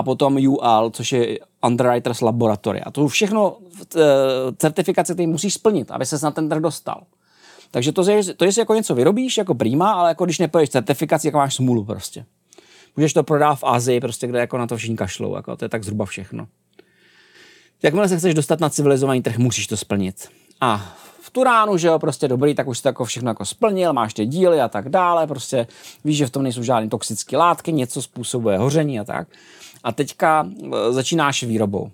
a potom UL, což je Underwriters Laboratory. A to všechno eh, certifikace, ty musíš splnit, aby se na ten trh dostal. Takže to, to, jestli jako něco vyrobíš, jako prima, ale jako když nepoješ certifikaci, jako máš smůlu prostě. Můžeš to prodávat v Azii, prostě, kde jako na to všichni kašlou, jako to je tak zhruba všechno. Jakmile se chceš dostat na civilizovaný trh, musíš to splnit. A v Turánu, že jo, prostě dobrý, tak už to jako všechno jako splnil, máš ty díly a tak dále, prostě víš, že v tom nejsou žádné toxické látky, něco způsobuje hoření a tak a teďka e, začínáš výrobou.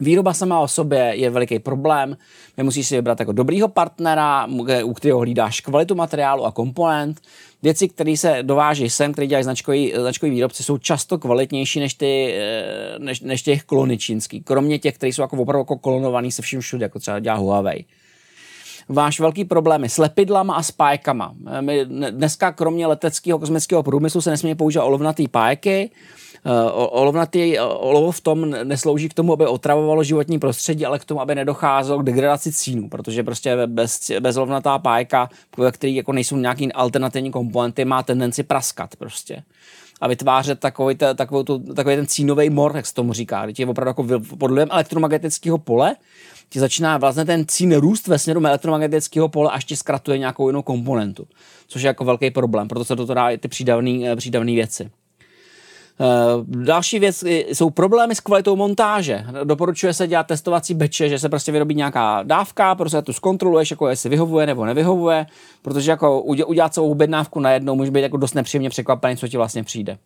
Výroba sama o sobě je veliký problém. My musíš si vybrat jako dobrýho partnera, u kterého hlídáš kvalitu materiálu a komponent. Věci, které se dováží sem, které dělají značkový, značkový výrobci, jsou často kvalitnější než, ty, e, než, než těch klony čínský. Kromě těch, které jsou jako opravdu jako klonovaný se vším všude, jako třeba dělá Huawei. Váš velký problémy s lepidlama a spájkama. My dneska kromě leteckého kosmického průmyslu se nesmí používat olovnatý pájky, Eh, olovnatý olovo v tom neslouží k tomu, aby otravovalo životní prostředí, ale k tomu, aby nedocházelo k degradaci cínu, protože prostě bez, bezlovnatá pájka, ve který jako nejsou nějaký alternativní komponenty, má tendenci praskat prostě a vytvářet takový, te, takový, tu, takový ten cínový mor, jak se tomu říká, kdy je opravdu jako pod vlivem elektromagnetického pole ti začíná vlastně ten cín růst ve směru elektromagnetického pole, až ti zkratuje nějakou jinou komponentu, což je jako velký problém, proto se to dá ty přídavné přídavný věci. Eh, další věc jsou problémy s kvalitou montáže. Doporučuje se dělat testovací beče, že se prostě vyrobí nějaká dávka, prostě tu zkontroluješ, jako jestli vyhovuje nebo nevyhovuje, protože jako udělat celou objednávku najednou může být jako dost nepříjemně překvapený, co ti vlastně přijde.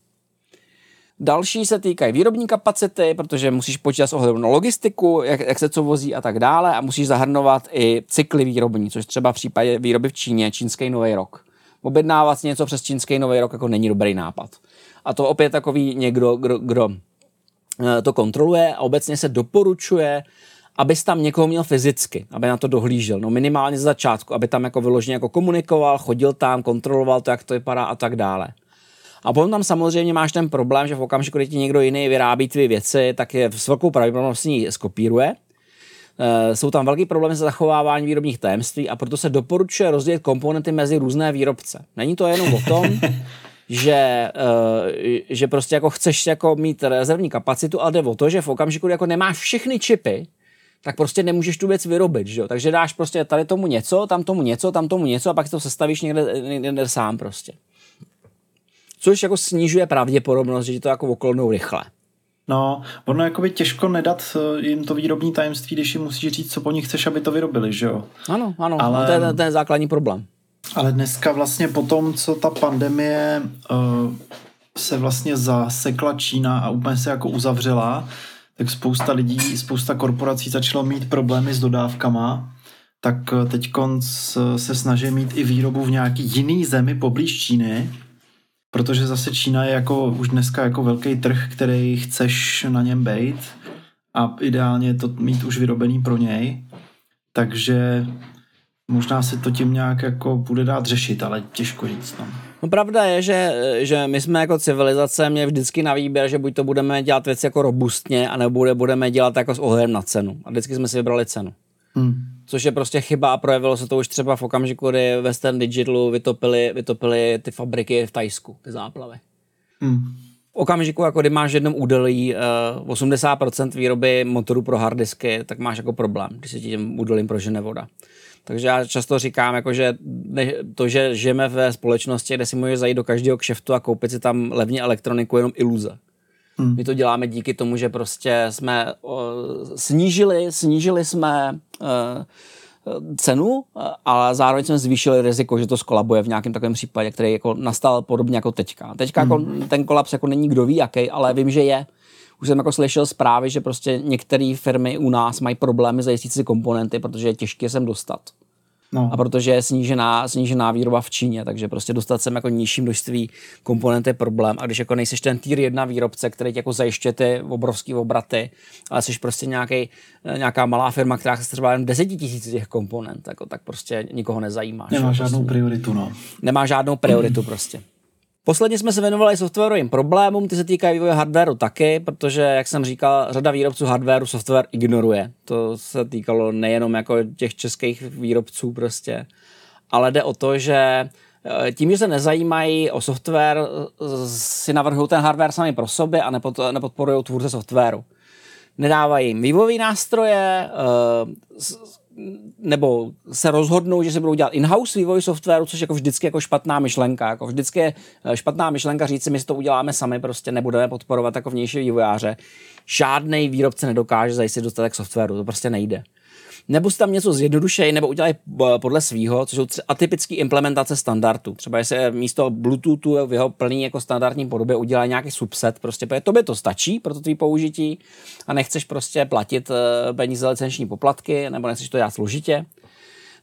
Další se týkají výrobní kapacity, protože musíš počítat s ohledem na logistiku, jak, jak se co vozí a tak dále a musíš zahrnovat i cykly výrobní, což třeba v případě výroby v Číně, čínský nový rok. Objednávat si něco přes čínský nový rok jako není dobrý nápad. A to opět takový někdo, kdo, kdo eh, to kontroluje a obecně se doporučuje, abys tam někoho měl fyzicky, aby na to dohlížel. No minimálně z začátku, aby tam jako vyloženě jako komunikoval, chodil tam, kontroloval to, jak to vypadá a tak dále. A potom tam samozřejmě máš ten problém, že v okamžiku, kdy ti někdo jiný vyrábí ty věci, tak je s velkou pravděpodobností skopíruje. E, jsou tam velký problémy se zachovávání výrobních tajemství a proto se doporučuje rozdělit komponenty mezi různé výrobce. Není to jenom o tom, *laughs* že, uh, že prostě jako chceš jako mít rezervní kapacitu, ale jde o to, že v okamžiku, kdy jako nemáš všechny čipy, tak prostě nemůžeš tu věc vyrobit, že jo? Takže dáš prostě tady tomu něco, tam tomu něco, tam tomu něco a pak to sestavíš někde, někde sám prostě. Což jako snižuje pravděpodobnost, že ti to jako okolonou rychle. No, ono jako by těžko nedat eh, jim to výrobní tajemství, když jim musíš říct, co po nich chceš, aby to vyrobili, že jo? Ano, ano, Ale... to je ten, ten základní problém. Ale dneska vlastně po tom, co ta pandemie uh, se vlastně zasekla Čína a úplně se jako uzavřela, tak spousta lidí, spousta korporací začalo mít problémy s dodávkama, tak eh, teď se snaží mít i výrobu v nějaký jiný zemi poblíž Číny, protože zase Čína je jako už dneska jako velký trh, který chceš na něm být a ideálně to mít už vyrobený pro něj. Takže možná se to tím nějak jako bude dát řešit, ale těžko říct. No. No pravda je, že, že my jsme jako civilizace měli vždycky na výběr, že buď to budeme dělat věci jako robustně, anebo budeme dělat jako s ohledem na cenu. A vždycky jsme si vybrali cenu. Hmm. Což je prostě chyba a projevilo se to už třeba v okamžiku, kdy Western Digitalu vytopili, vytopili ty fabriky v Tajsku, ty záplavy. Hmm. V okamžiku, jako kdy máš jednom údolí uh, 80% výroby motorů pro harddisky, tak máš jako problém, když se ti tím údolím prožene voda. Takže já často říkám, jako, že to, že žijeme ve společnosti, kde si můžeš zajít do každého kšeftu a koupit si tam levně elektroniku, je jenom iluze. Hmm. My to děláme díky tomu, že prostě jsme o, snížili, snížili jsme uh, cenu, ale zároveň jsme zvýšili riziko, že to skolabuje v nějakém takovém případě, který jako nastal podobně jako teďka. Teďka jako hmm. jako, ten kolaps jako není kdo ví jaký, ale vím, že je. Už jsem jako slyšel zprávy, že prostě některé firmy u nás mají problémy zajistit si komponenty, protože je těžké sem dostat. No. A protože je snížená, snížená výroba v Číně, takže prostě dostat sem jako nižší množství komponent je problém. A když jako nejsiš ten tier jedna výrobce, který jako zajišťuje ty obrovský obraty, ale jsi prostě nějaký, nějaká malá firma, která se třeba jen deseti tisíc těch komponent, jako, tak prostě nikoho nezajímá. Nemá žádnou prostě, prioritu, no. Nemá žádnou prioritu mm. prostě. Posledně jsme se věnovali softwarovým problémům, ty se týkají vývoje hardwareu taky, protože, jak jsem říkal, řada výrobců hardwareu software ignoruje. To se týkalo nejenom jako těch českých výrobců prostě, ale jde o to, že eh, tím, že se nezajímají o software, si navrhují ten hardware sami pro sebe a nepodporují tvůrce softwaru. Nedávají jim vývojové nástroje, eh, nebo se rozhodnou, že se budou dělat in-house vývoj softwaru, což jako vždycky jako špatná myšlenka. Jako vždycky je eh, špatná myšlenka říct si, my si to uděláme sami, prostě nebudeme podporovat jako vnější vývojáře. Žádný výrobce nedokáže zajistit dostatek softwaru, to prostě nejde nebo si tam něco zjednodušej, nebo udělají eh, podle svého, což jsou atypické implementace standardů. Třeba jestli místo Bluetoothu v jeho plný jako standardní podobě udělají nějaký subset, prostě to by to stačí pro to tvý použití a nechceš prostě platit eh, peníze licenční poplatky, nebo nechceš to dělat složitě.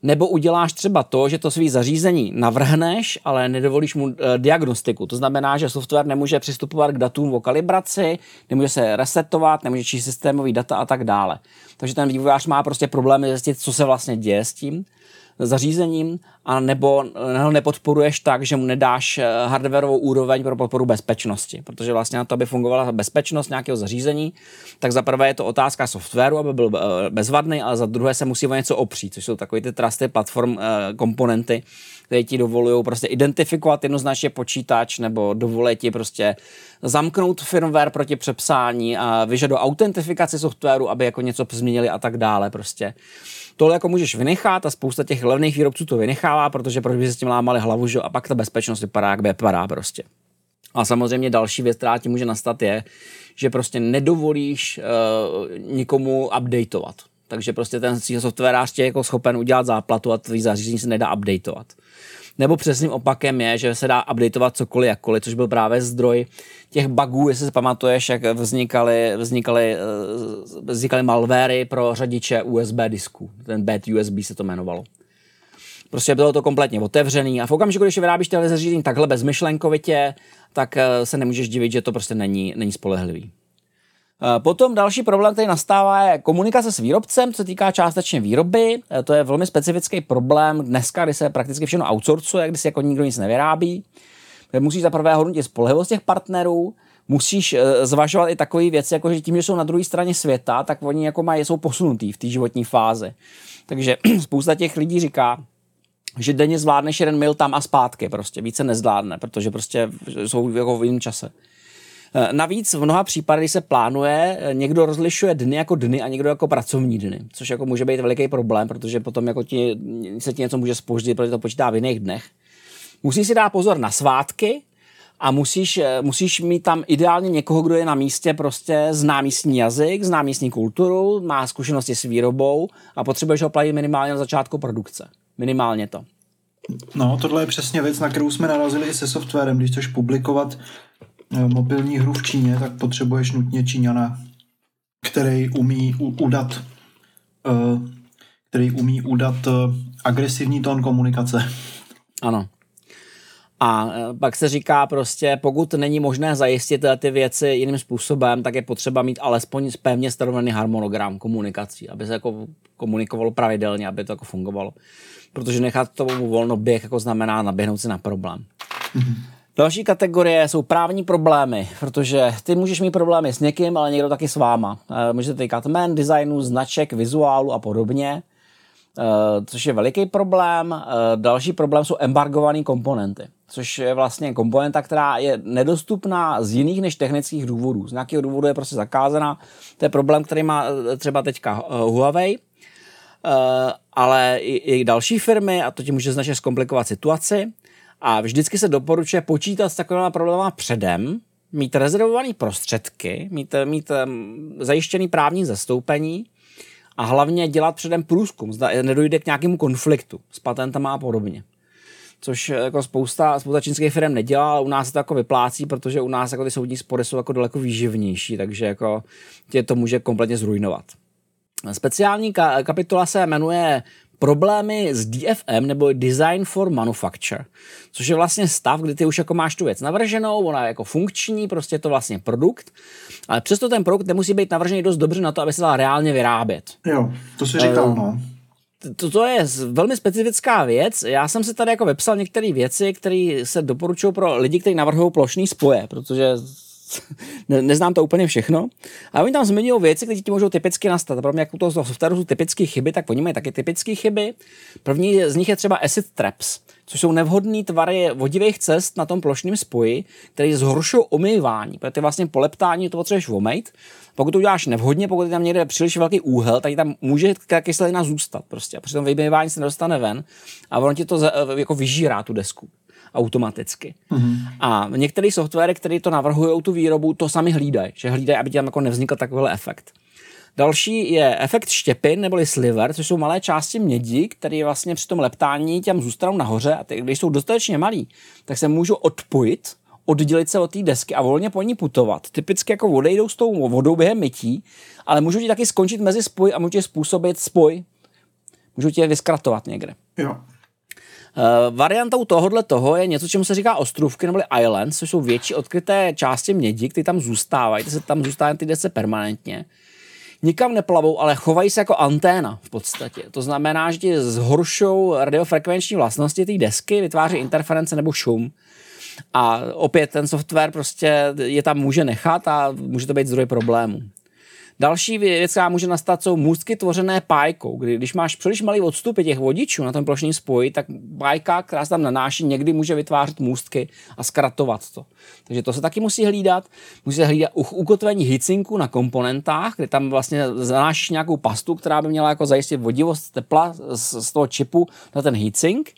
Nebo uděláš třeba to, že to svý zařízení navrhneš, ale nedovolíš mu e, diagnostiku. To znamená, že software nemůže přistupovat k datům o kalibraci, nemůže se resetovat, nemůže číst systémový data a tak dále. Takže ten vývojář má prostě problémy zjistit, co se vlastně děje s tím zařízením, a nebo ho nepodporuješ tak, že mu nedáš eh, hardwareovou úroveň pro podporu bezpečnosti. Protože vlastně na to, aby fungovala bezpečnost nějakého zařízení, tak za prvé je to otázka softwaru, aby byl eh, bezvadný, ale za druhé se musí o něco opřít, což jsou takové ty trusty platform eh, komponenty, které ti dovolují prostě identifikovat jednoznačně počítač nebo dovolí ti prostě zamknout firmware proti přepsání a vyžadovat autentifikaci softwaru, aby jako něco změnili a tak dále prostě tohle jako můžeš vynechat a spousta těch levných výrobců to vynechává, protože proč by se s tím lámali hlavu, že? a pak ta bezpečnost vypadá, jak vypadá prostě. A samozřejmě další věc, která ti může nastat, je, že prostě nedovolíš uh, nikomu updateovat. Takže prostě ten softwarář tě je jako schopen udělat záplatu a tvý zařízení se nedá updateovat. Nebo přesným opakem je, že se dá updateovat cokoliv jakkoliv, což byl právě zdroj těch bugů, jestli si pamatuješ, jak vznikaly, vznikaly, eh, vznikaly malvéry pro řadiče USB disků. Ten bad USB se to jmenovalo. Prostě bylo to kompletně otevřený a v okamžiku, když vyrábíš tohle zařízení takhle bezmyšlenkovitě, tak eh, se nemůžeš divit, že to prostě není, není spolehlivý. Eh, potom další problém, který nastává, je komunikace s výrobcem, co se týká částečně výroby. Eh, to je velmi specifický problém dneska, kdy se prakticky všechno outsourcuje, kdy si jako nikdo nic nevyrábí. Eh, musíš za prvé hodnotit spolehlivost těch partnerů, musíš zvažovat i takové věci, jako že tím, že jsou na druhé straně světa, tak oni jako mají, jsou posunutý v té životní fázi. Takže *clears throat* spousta těch lidí říká, že denně zvládneš jeden mil tam a zpátky, prostě více nezvládne, protože prostě jsou jako v jiném čase. Eh, navíc v mnoha případech, se plánuje, eh, někdo rozlišuje dny jako dny a někdo jako pracovní dny, což jako může být veliký problém, protože potom jako ti, se ti něco může spoždit, protože to počítá v jiných dnech. Musíš si dát pozor na svátky, a musíš, eh, musíš mít tam ideálně někoho, kdo je na místě, prostě zná místní jazyk, zná místní kulturu, má zkušenosti s výrobou a potřebuješ ho platit minimálně na začátku produkce. Minimálně to. No, tohle je přesně věc, na kterou jsme narazili i se softwarem. Když chceš publikovat mobilní hru v Číně, tak potřebuješ nutně Číňana, který umí udat eh, který umí udat eh, agresivní tón komunikace. Ano. A pak se říká prostě, pokud není možné zajistit ty věci jiným způsobem, tak je potřeba mít alespoň pevně stanovený harmonogram komunikací, aby se jako komunikovalo pravidelně, aby to jako fungovalo protože nechat to volno běh jako znamená naběhnout si na problém. Mm-hmm. Další kategorie jsou právní problémy, protože ty můžeš mít problémy s někým, ale někdo taky s váma. Eh, můžete týkat men, designu, značek, vizuálu a podobně, eh, což je veliký problém. Eh, další problém jsou embargované komponenty, což je vlastně komponenta, která je nedostupná z jiných než technických důvodů. Z nějakého důvodu je prostě zakázaná. To je problém, který má třeba teďka Huawei, ale i další firmy a to ti může značně zkomplikovat situaci. A vždycky se doporučuje počítat s takovými problémy předem, mít rezervované prostředky, mít, mít um, zajištěný právní zastoupení a hlavně dělat předem průzkum, zda nedojde k nějakému konfliktu s patentama a podobně. Což jako spousta, spousta čínských firm nedělá, ale u nás se to jako vyplácí, protože u nás jako ty soudní spory jsou jako daleko výživnější, takže jako tě to může kompletně zrujnovat. Speciální ka- kapitola se jmenuje problémy s DFM nebo Design for Manufacture, což je vlastně stav, kdy ty už jako máš tu věc navrženou, ona je jako funkční, prostě je to vlastně produkt, ale přesto ten produkt nemusí být navržený dost dobře na to, aby se dal reálně vyrábět. Jo, to si říkal, no. To, to je velmi specifická věc. Já jsem si tady jako vepsal některé věci, které se doporučují pro lidi, kteří navrhují plošný spoje, protože ne, neznám to úplně všechno. A oni tam zmiňují věci, které ti můžou typicky nastat. Pro mě, jako to softwaru jsou typické chyby, tak oni mají taky typické chyby. První z nich je třeba acid traps, což jsou nevhodné tvary vodivých cest na tom plošném spoji, které zhoršují omývání, protože ty vlastně poleptání to potřebuješ omejt. Pokud to uděláš nevhodně, pokud je tam někde příliš velký úhel, tak tam může kyselina zůstat prostě. A při tom vymývání se nedostane ven a ono ti to jako vyžírá tu desku automaticky. Mm-hmm. A některé softwary, které to navrhují tu výrobu, to sami hlídají, že hlídají, aby tam jako nevznikl takový efekt. Další je efekt štěpin neboli sliver, což jsou malé části mědi, které vlastně při tom leptání těm zůstanou nahoře a ty, když jsou dostatečně malí, tak se můžou odpojit, oddělit se od té desky a volně po ní putovat. Typicky jako odejdou s tou vodou během mytí, ale můžou ti taky skončit mezi spoj a můžou ti způsobit spoj. Můžou tě vyskratovat někde. Jo. Uh, variantou tohohle toho je něco, čemu se říká ostrůvky nebo islands, což jsou větší odkryté části mědi, které tam zůstávají, ty se tam zůstávají ty desce permanentně. Nikam neplavou, ale chovají se jako anténa v podstatě. To znamená, že ti zhoršou radiofrekvenční vlastnosti té desky, vytváří interference nebo šum. A opět ten software prostě je tam může nechat a může to být zdroj problémů. Další věc, která může nastat, jsou můstky tvořené pájkou, kdy když máš příliš malý odstupy těch vodičů na tom plošním spoji, tak pájka, která se tam nanáší, někdy může vytvářet můstky a zkratovat to. Takže to se taky musí hlídat. Musí se hlídat ukotvení hicinku na komponentách, kde tam vlastně zanášíš nějakou pastu, která by měla jako zajistit vodivost tepla z, z toho čipu na ten heatsink.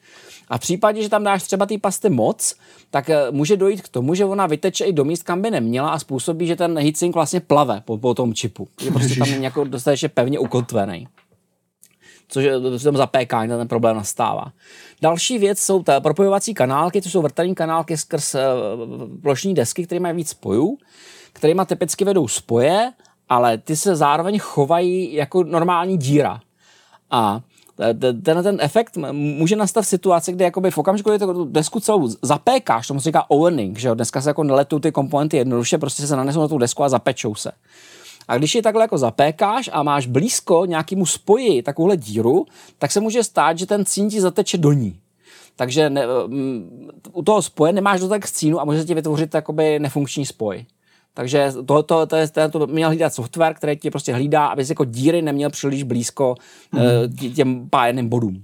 A v případě, že tam dáš třeba ty pasty moc, tak eh, může dojít k tomu, že ona vyteče i do míst, kam by neměla a způsobí, že ten heatsink vlastně plave po, po tom čipu. Je prostě tam je jako dostatečně pevně ukotvený což je tam zapékání, ten problém nastává. Další věc jsou ta propojovací kanálky, což jsou vrtaní kanálky skrz uh, plošní desky, které mají víc spojů, kterými typicky vedou spoje, ale ty se zároveň chovají jako normální díra. A ten, ten efekt může nastat v situaci, kdy jakoby v okamžiku, kdy tu desku celou zapékáš, tomu se říká owning, že jo? dneska se jako neletou ty komponenty jednoduše, prostě se nanesou na tu desku a zapečou se. A když je takhle jako zapékáš a máš blízko nějakému spoji takovouhle díru, tak se může stát, že ten cín ti zateče do ní. Takže ne, u toho spoje nemáš dotek cínu a může ti vytvořit jakoby nefunkční spoj. Takže to, to, to, je, to měl hlídat software, který ti prostě hlídá, aby jako díry neměl příliš blízko mm. těm pájeným bodům.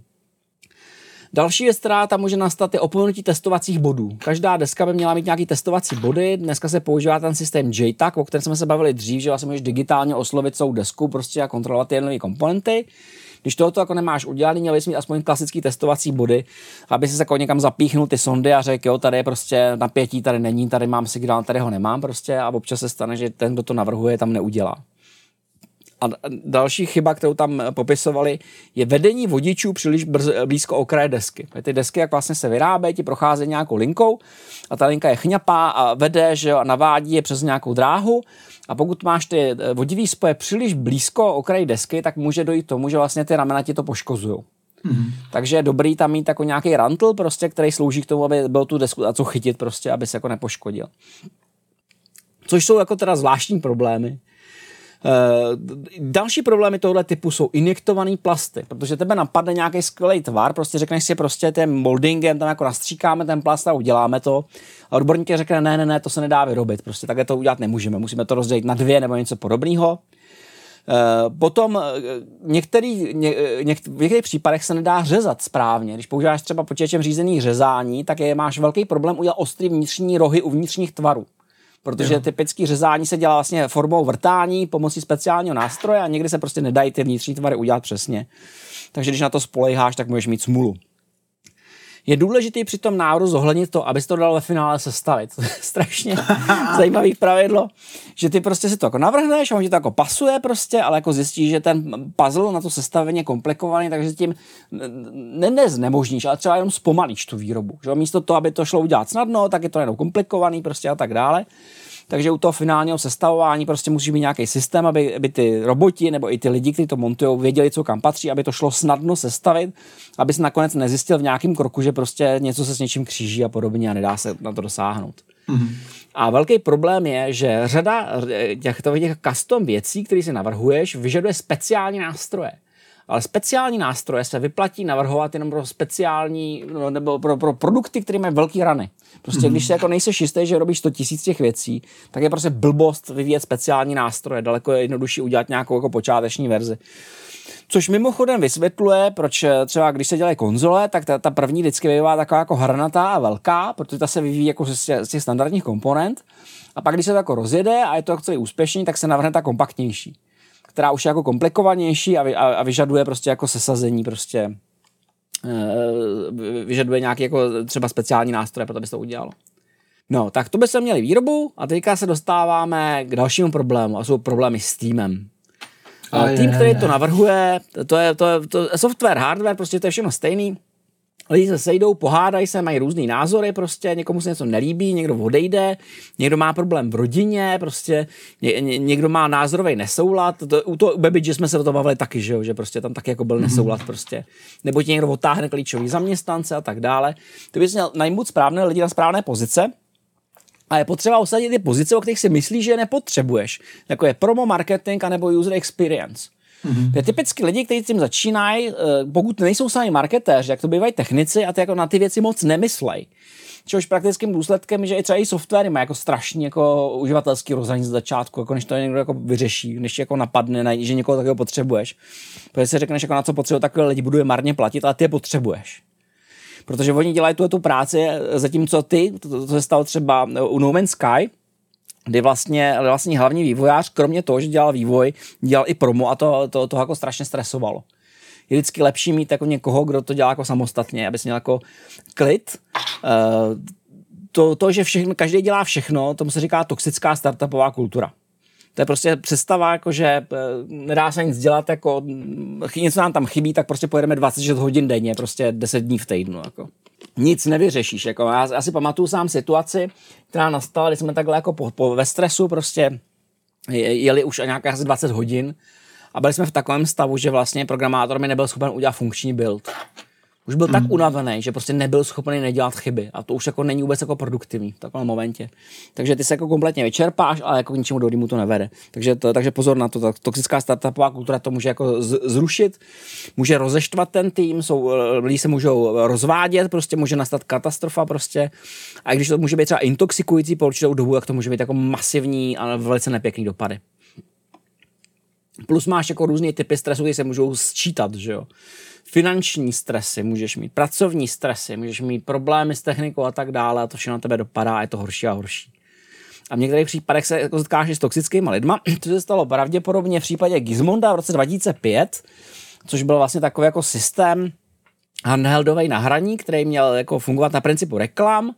Další věc, která tam může nastat, je opomenutí testovacích bodů. Každá deska by měla mít nějaký testovací body. Dneska se používá ten systém JTAG, o kterém jsme se bavili dřív, že vlastně můžeš digitálně oslovit celou desku prostě a kontrolovat ty jednotlivé komponenty. Když tohoto jako nemáš udělaný, měl bys mít aspoň klasický testovací body, aby si jako někam zapíchnul ty sondy a řekl, jo, tady je prostě napětí, tady není, tady mám signál, tady ho nemám prostě a občas se stane, že ten, kdo to navrhuje, tam neudělá. A další chyba, kterou tam popisovali, je vedení vodičů příliš blízko okraje desky. Ty desky, jak vlastně se vyrábějí, ti procházejí nějakou linkou a ta linka je chňapá a vede, že jo, a navádí je přes nějakou dráhu. A pokud máš ty eh, vodivý spoje příliš blízko okraji desky, tak může dojít tomu, že vlastně ty ramena ti to poškozují. Mm-hmm. Takže je dobrý tam mít jako nějaký rantl, prostě, který slouží k tomu, aby byl tu desku a co chytit, prostě, aby se jako nepoškodil. Což jsou jako teda zvláštní problémy. Uh, další problémy tohle typu jsou injektované plasty, protože tebe napadne nějaký skvělý tvar, prostě řekneš si prostě tím moldingem tam jako nastříkáme ten plast a uděláme to. A odborník řekne, ne, ne, ne, to se nedá vyrobit, prostě takhle to udělat nemůžeme, musíme to rozdělit na dvě nebo něco podobného. Uh, potom některý, ně, něk, v některých případech se nedá řezat správně. Když používáš třeba počítačem řízený řezání, tak je, máš velký problém udělat ostrý vnitřní rohy u vnitřních tvarů protože jo. typický řezání se dělá vlastně formou vrtání pomocí speciálního nástroje a někdy se prostě nedají ty vnitřní tvary udělat přesně. Takže když na to spolejháš, tak můžeš mít smůlu. Je důležité při tom návodu zohlednit to, aby to dalo ve finále sestavit. To *laughs* je strašně *laughs* zajímavý pravidlo, že ty prostě si to jako navrhneš a on ti to jako pasuje prostě, ale jako zjistíš, že ten puzzle na to sestavení je komplikovaný, takže tím ne, ne znemožníš, ale třeba jenom zpomalíš tu výrobu. Že? Místo toho, aby to šlo udělat snadno, tak je to jenom komplikovaný prostě a tak dále. Takže u toho finálního sestavování prostě musí být nějaký systém, aby, aby ty roboti nebo i ty lidi, kteří to montují, věděli, co kam patří, aby to šlo snadno sestavit, aby se nakonec nezjistil v nějakém kroku, že prostě něco se s něčím kříží a podobně a nedá se na to dosáhnout. Mm-hmm. A velký problém je, že řada těchto těch custom věcí, které si navrhuješ, vyžaduje speciální nástroje ale speciální nástroje se vyplatí navrhovat jenom pro speciální, no, nebo pro, pro produkty, které mají velké rany. Prostě mm-hmm. když se jako nejseš jistý, že robíš 100 tisíc těch věcí, tak je prostě blbost vyvíjet speciální nástroje. Daleko je jednodušší udělat nějakou jako počáteční verzi. Což mimochodem vysvětluje, proč eh, třeba když se dělají konzole, tak ta, ta první vždycky bývá taková jako hranatá a velká, protože ta se vyvíjí jako z z těch standardních komponent. A pak, když se to jako rozjede a je to jako celý úspěšný, tak se navrhne ta kompaktnější která už je jako komplikovanější a, vy, a, a vyžaduje prostě jako sesazení prostě e, vyžaduje nějaký jako třeba speciální nástroje, proto by se to udělalo. No, tak to by se měli výrobu a teďka se dostáváme k dalšímu problému a jsou problémy s týmem. A tým, který to navrhuje, to je, to je to software, hardware, prostě to je všechno stejný lidi se sejdou, pohádají se, mají různé názory, prostě někomu se něco nelíbí, někdo odejde, někdo má problém v rodině, prostě ně, ně, někdo má názorový nesoulad. To, u toho Baby že jsme se o to bavili taky, že, jo? že prostě tam taky jako byl nesoulad prostě. Nebo ti někdo otáhne klíčový zaměstnance a tak dále. Ty bys měl najmout správné lidi na správné pozice, a je potřeba usadit ty pozice, o kterých si myslíš, že je nepotřebuješ. Jako je promo marketing anebo user experience. Mm-hmm. Je typicky lidi, kteří tím začínají, eh, pokud nejsou sami marketéři, jak to bývají technici a ty jako na ty věci moc nemyslej. Čehož praktickým důsledkem je, že i třeba i software má jako strašný jako uživatelský rozhraní z začátku, jako než to někdo jako vyřeší, než jako napadne, že někoho takového potřebuješ. Protože si řekneš, jako na co potřebuje takové lidi, buduje marně platit, ale ty je potřebuješ. Protože oni dělají tu, tu práci, zatímco ty, to, to se stalo třeba u No Man's Sky, kdy vlastně, vlastně hlavní vývojář, kromě toho, že dělal vývoj, dělal i promo a to, to, to jako strašně stresovalo. Je vždycky lepší mít jako někoho, kdo to dělá jako samostatně, aby měl jako klid. Uh, to, to, že všechno, každý dělá všechno, tomu se říká toxická startupová kultura. To je prostě představa, jako že eh, nedá se nic dělat, jako něco nám tam chybí, tak prostě pojedeme 26 hodin denně, prostě 10 dní v týdnu. Jako. Nic nevyřešíš. Jako. Já, já si pamatuju sám situaci, která nastala, když jsme takhle jako po, po, ve stresu prostě jeli už nějakých asi 20 hodin a byli jsme v takovém stavu, že vlastně programátor mi nebyl schopen udělat funkční build už byl mm. tak unavený, že prostě nebyl schopný nedělat chyby a to už jako není vůbec jako produktivní v takovém momentě. Takže ty se jako kompletně vyčerpáš, ale jako k ničemu dobrýmu mu to nevede. Takže, to, takže pozor na to, ta toxická startupová kultura to může jako z, zrušit, může rozeštvat ten tým, jsou, lidi se můžou rozvádět, prostě může nastat katastrofa prostě a když to může být třeba intoxikující po určitou dobu, tak to může být jako masivní a velice nepěkný dopady. Plus máš jako různé typy stresu, které se můžou sčítat, že jo finanční stresy, můžeš mít pracovní stresy, můžeš mít problémy s technikou a tak dále a to všechno na tebe dopadá a je to horší a horší. A v některých případech se jako setkáš s toxickými lidma, *clears throat* to se stalo pravděpodobně v případě Gizmonda v roce 2005, což byl vlastně takový jako systém handheldový na hraní, který měl jako fungovat na principu reklam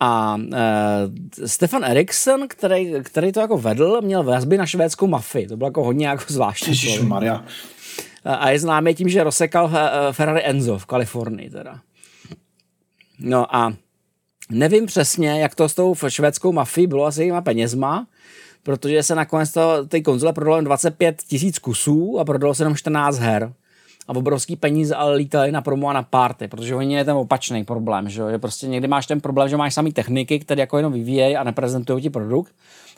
A e, Stefan Eriksen, který, který to jako vedl, měl vazby na švédskou mafii. To bylo jako hodně jako zvláštní. Maria. A je známý tím, že rozsekal e, Ferrari Enzo v Kalifornii teda. No a nevím přesně, jak to s tou švédskou mafií bylo asi těma penězma, protože se nakonec to, ty konzole prodalo 25 tisíc kusů a prodalo se jenom 14 her a obrovský peníze ale lítaly na promo a na party, protože oni je ten opačný problém, že, že prostě někdy máš ten problém, že máš samý techniky, které jako jenom vyvíjejí a neprezentují ti produkt.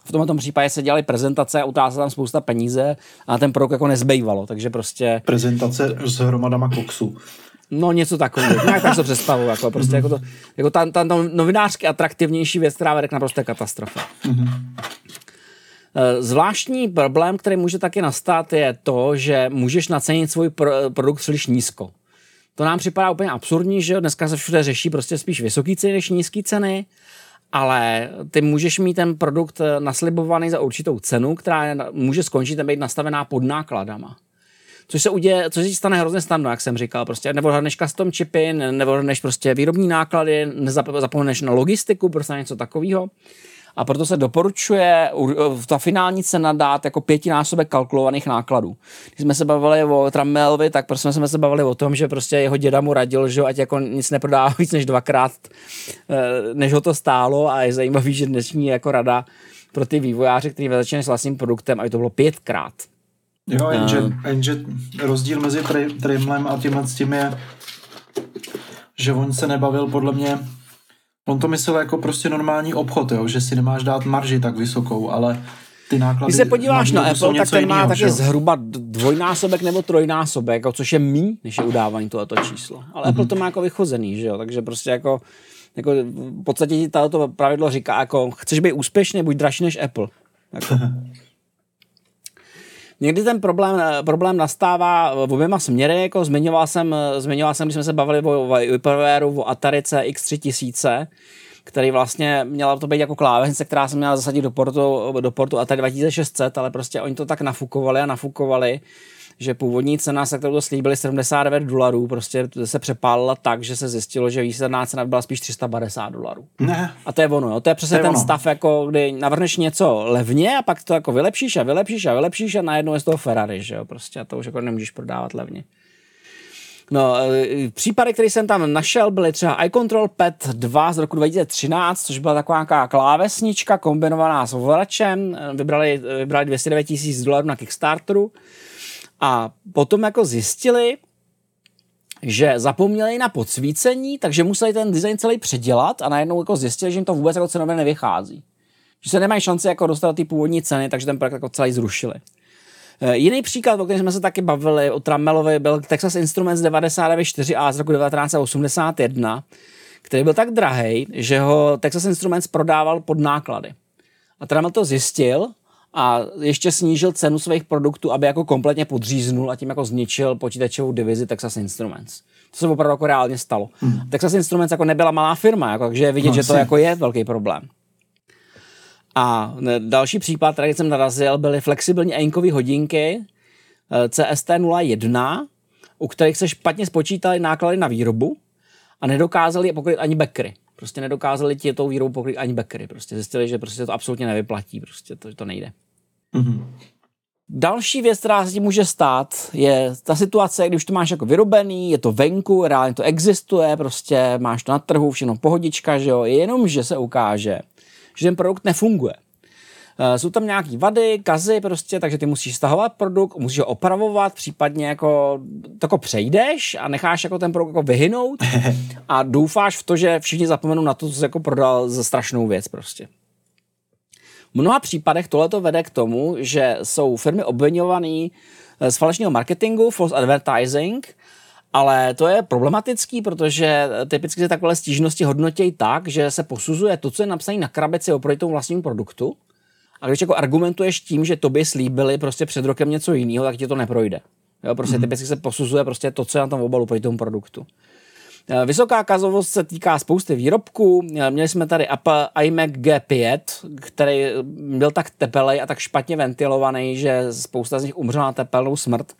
V tomto případě se dělaly prezentace a utázala tam spousta peníze a ten produkt jako nezbývalo, takže prostě... Prezentace s hromadama koksu. No něco takového, *laughs* nějak tak se představu, jako prostě jako to, jako ta, ta, ta novinářsky atraktivnější věc, která vede k naprosté katastrofe. Mm-hmm. Zvláštní problém, který může taky nastat, je to, že můžeš nacenit svůj pro, produkt příliš nízko. To nám připadá úplně absurdní, že dneska se všude řeší prostě spíš vysoký ceny než nízké ceny, ale ty můžeš mít ten produkt naslibovaný za určitou cenu, která může skončit a být nastavená pod nákladama. Což se uděje, což se stane hrozně snadno, jak jsem říkal, prostě než custom chipy, než prostě výrobní náklady, nezapomeneš na logistiku, prostě něco takového a proto se doporučuje ta finální cena dát jako pětinásobek kalkulovaných nákladů. Když jsme se bavili o Tramelvi, tak prostě jsme se bavili o tom, že prostě jeho děda mu radil, že ať jako nic neprodává *laughs* víc než dvakrát, eh, než ho to stálo a je zajímavý, že dnešní jako rada pro ty vývojáře, kteří začínají s vlastním produktem, aby to bylo pětkrát. Jo, jenže, uh, jenže rozdíl mezi Trimlem a tímhle s tím je, že on se nebavil podle mě On to myslel jako prostě normální obchod, jo? že si nemáš dát marži tak vysokou, ale ty náklady... Když se podíváš na Apple, tak ten má taky zhruba dvojnásobek nebo trojnásobek, což je mý, než je udávání tohoto číslo. Ale mm-hmm. Apple to má jako vychozený, že jo? takže prostě jako, jako v podstatě ti toto pravidlo říká, jako chceš být úspěšný, buď dražší než Apple. Jako. *laughs* Někdy ten problém, problém nastává v oběma směry, jako zmiňoval jsem, zmiňoval jsem, když jsme se bavili o, o o Atari CX 3000, který vlastně měla to být jako klávesnice, která se měla zasadit do portu, do portu Atari 2600, ale prostě oni to tak nafukovali a nafukovali, že původní cena, se kterou to slíbili 79 dolarů, prostě se přepálila tak, že se zjistilo, že výsledná cena byla spíš 350 dolarů. Ne. A to je ono, jo. to je přesně to je ten ono. stav, jako kdy navrhneš něco levně a pak to jako vylepšíš a vylepšíš a vylepšíš a najednou je z toho Ferrari, že jo, prostě a to už jako nemůžeš prodávat levně. No, e, případy, které jsem tam našel, byly třeba iControl Pad 2 z roku 2013, což byla taková nějaká klávesnička kombinovaná s ovladačem. Vybrali, vybrali 209 tisíc dolarů na Kickstarteru. A potom jako zjistili, že zapomněli na podsvícení, takže museli ten design celý předělat a najednou jako zjistili, že jim to vůbec jako cenově nevychází. Že se nemají šanci jako dostat ty původní ceny, takže ten projekt jako celý zrušili. E, jiný příklad, o kterém jsme se taky bavili, o Tramelovi, byl Texas Instruments 994A z roku 1981, který byl tak drahý, že ho Texas Instruments prodával pod náklady. A Tramel to zjistil a ještě snížil cenu svých produktů, aby jako kompletně podříznul a tím jako zničil počítačovou divizi Texas Instruments. To se opravdu jako reálně stalo. Hmm. Texas Instruments jako nebyla malá firma, jako, takže je vidět, no, že to jako je velký problém. A další případ, který jsem narazil, byly flexibilní ainkové hodinky eh, CST01, u kterých se špatně spočítali náklady na výrobu a nedokázali je pokryt ani backry. Prostě nedokázali ti tou výrobu pokryt ani backry. Prostě zjistili, že prostě to absolutně nevyplatí. Prostě to, to nejde. Mm-hmm. Další věc, která se ti může stát, je ta situace, když to máš jako vyrobený, je to venku, reálně to existuje, prostě máš to na trhu, všechno pohodička, že jo, jenom, že se ukáže, že ten produkt nefunguje. Uh, jsou tam nějaký vady, kazy prostě, takže ty musíš stahovat produkt, musíš ho opravovat, případně jako to jako přejdeš a necháš jako ten produkt jako vyhynout *laughs* a doufáš v to, že všichni zapomenou na to, co jsi jako prodal za strašnou věc prostě. V mnoha případech tohle to vede k tomu, že jsou firmy obvinované z falešného marketingu, false advertising, ale to je problematický, protože typicky se takové stížnosti hodnotí tak, že se posuzuje to, co je napsané na krabici oproti tomu vlastnímu produktu. A když jako argumentuješ tím, že tobě slíbili prostě před rokem něco jiného, tak ti to neprojde. Jo, prostě mm-hmm. typicky se posuzuje prostě to, co je na tom obalu proti tomu produktu. Eh, Vysoká kazovost se týká spousty výrobků. Eh, Měli jsme tady Apple iMac G5, který byl tak tepelej a tak špatně ventilovaný, že spousta z nich umřela na tepelnou smrt.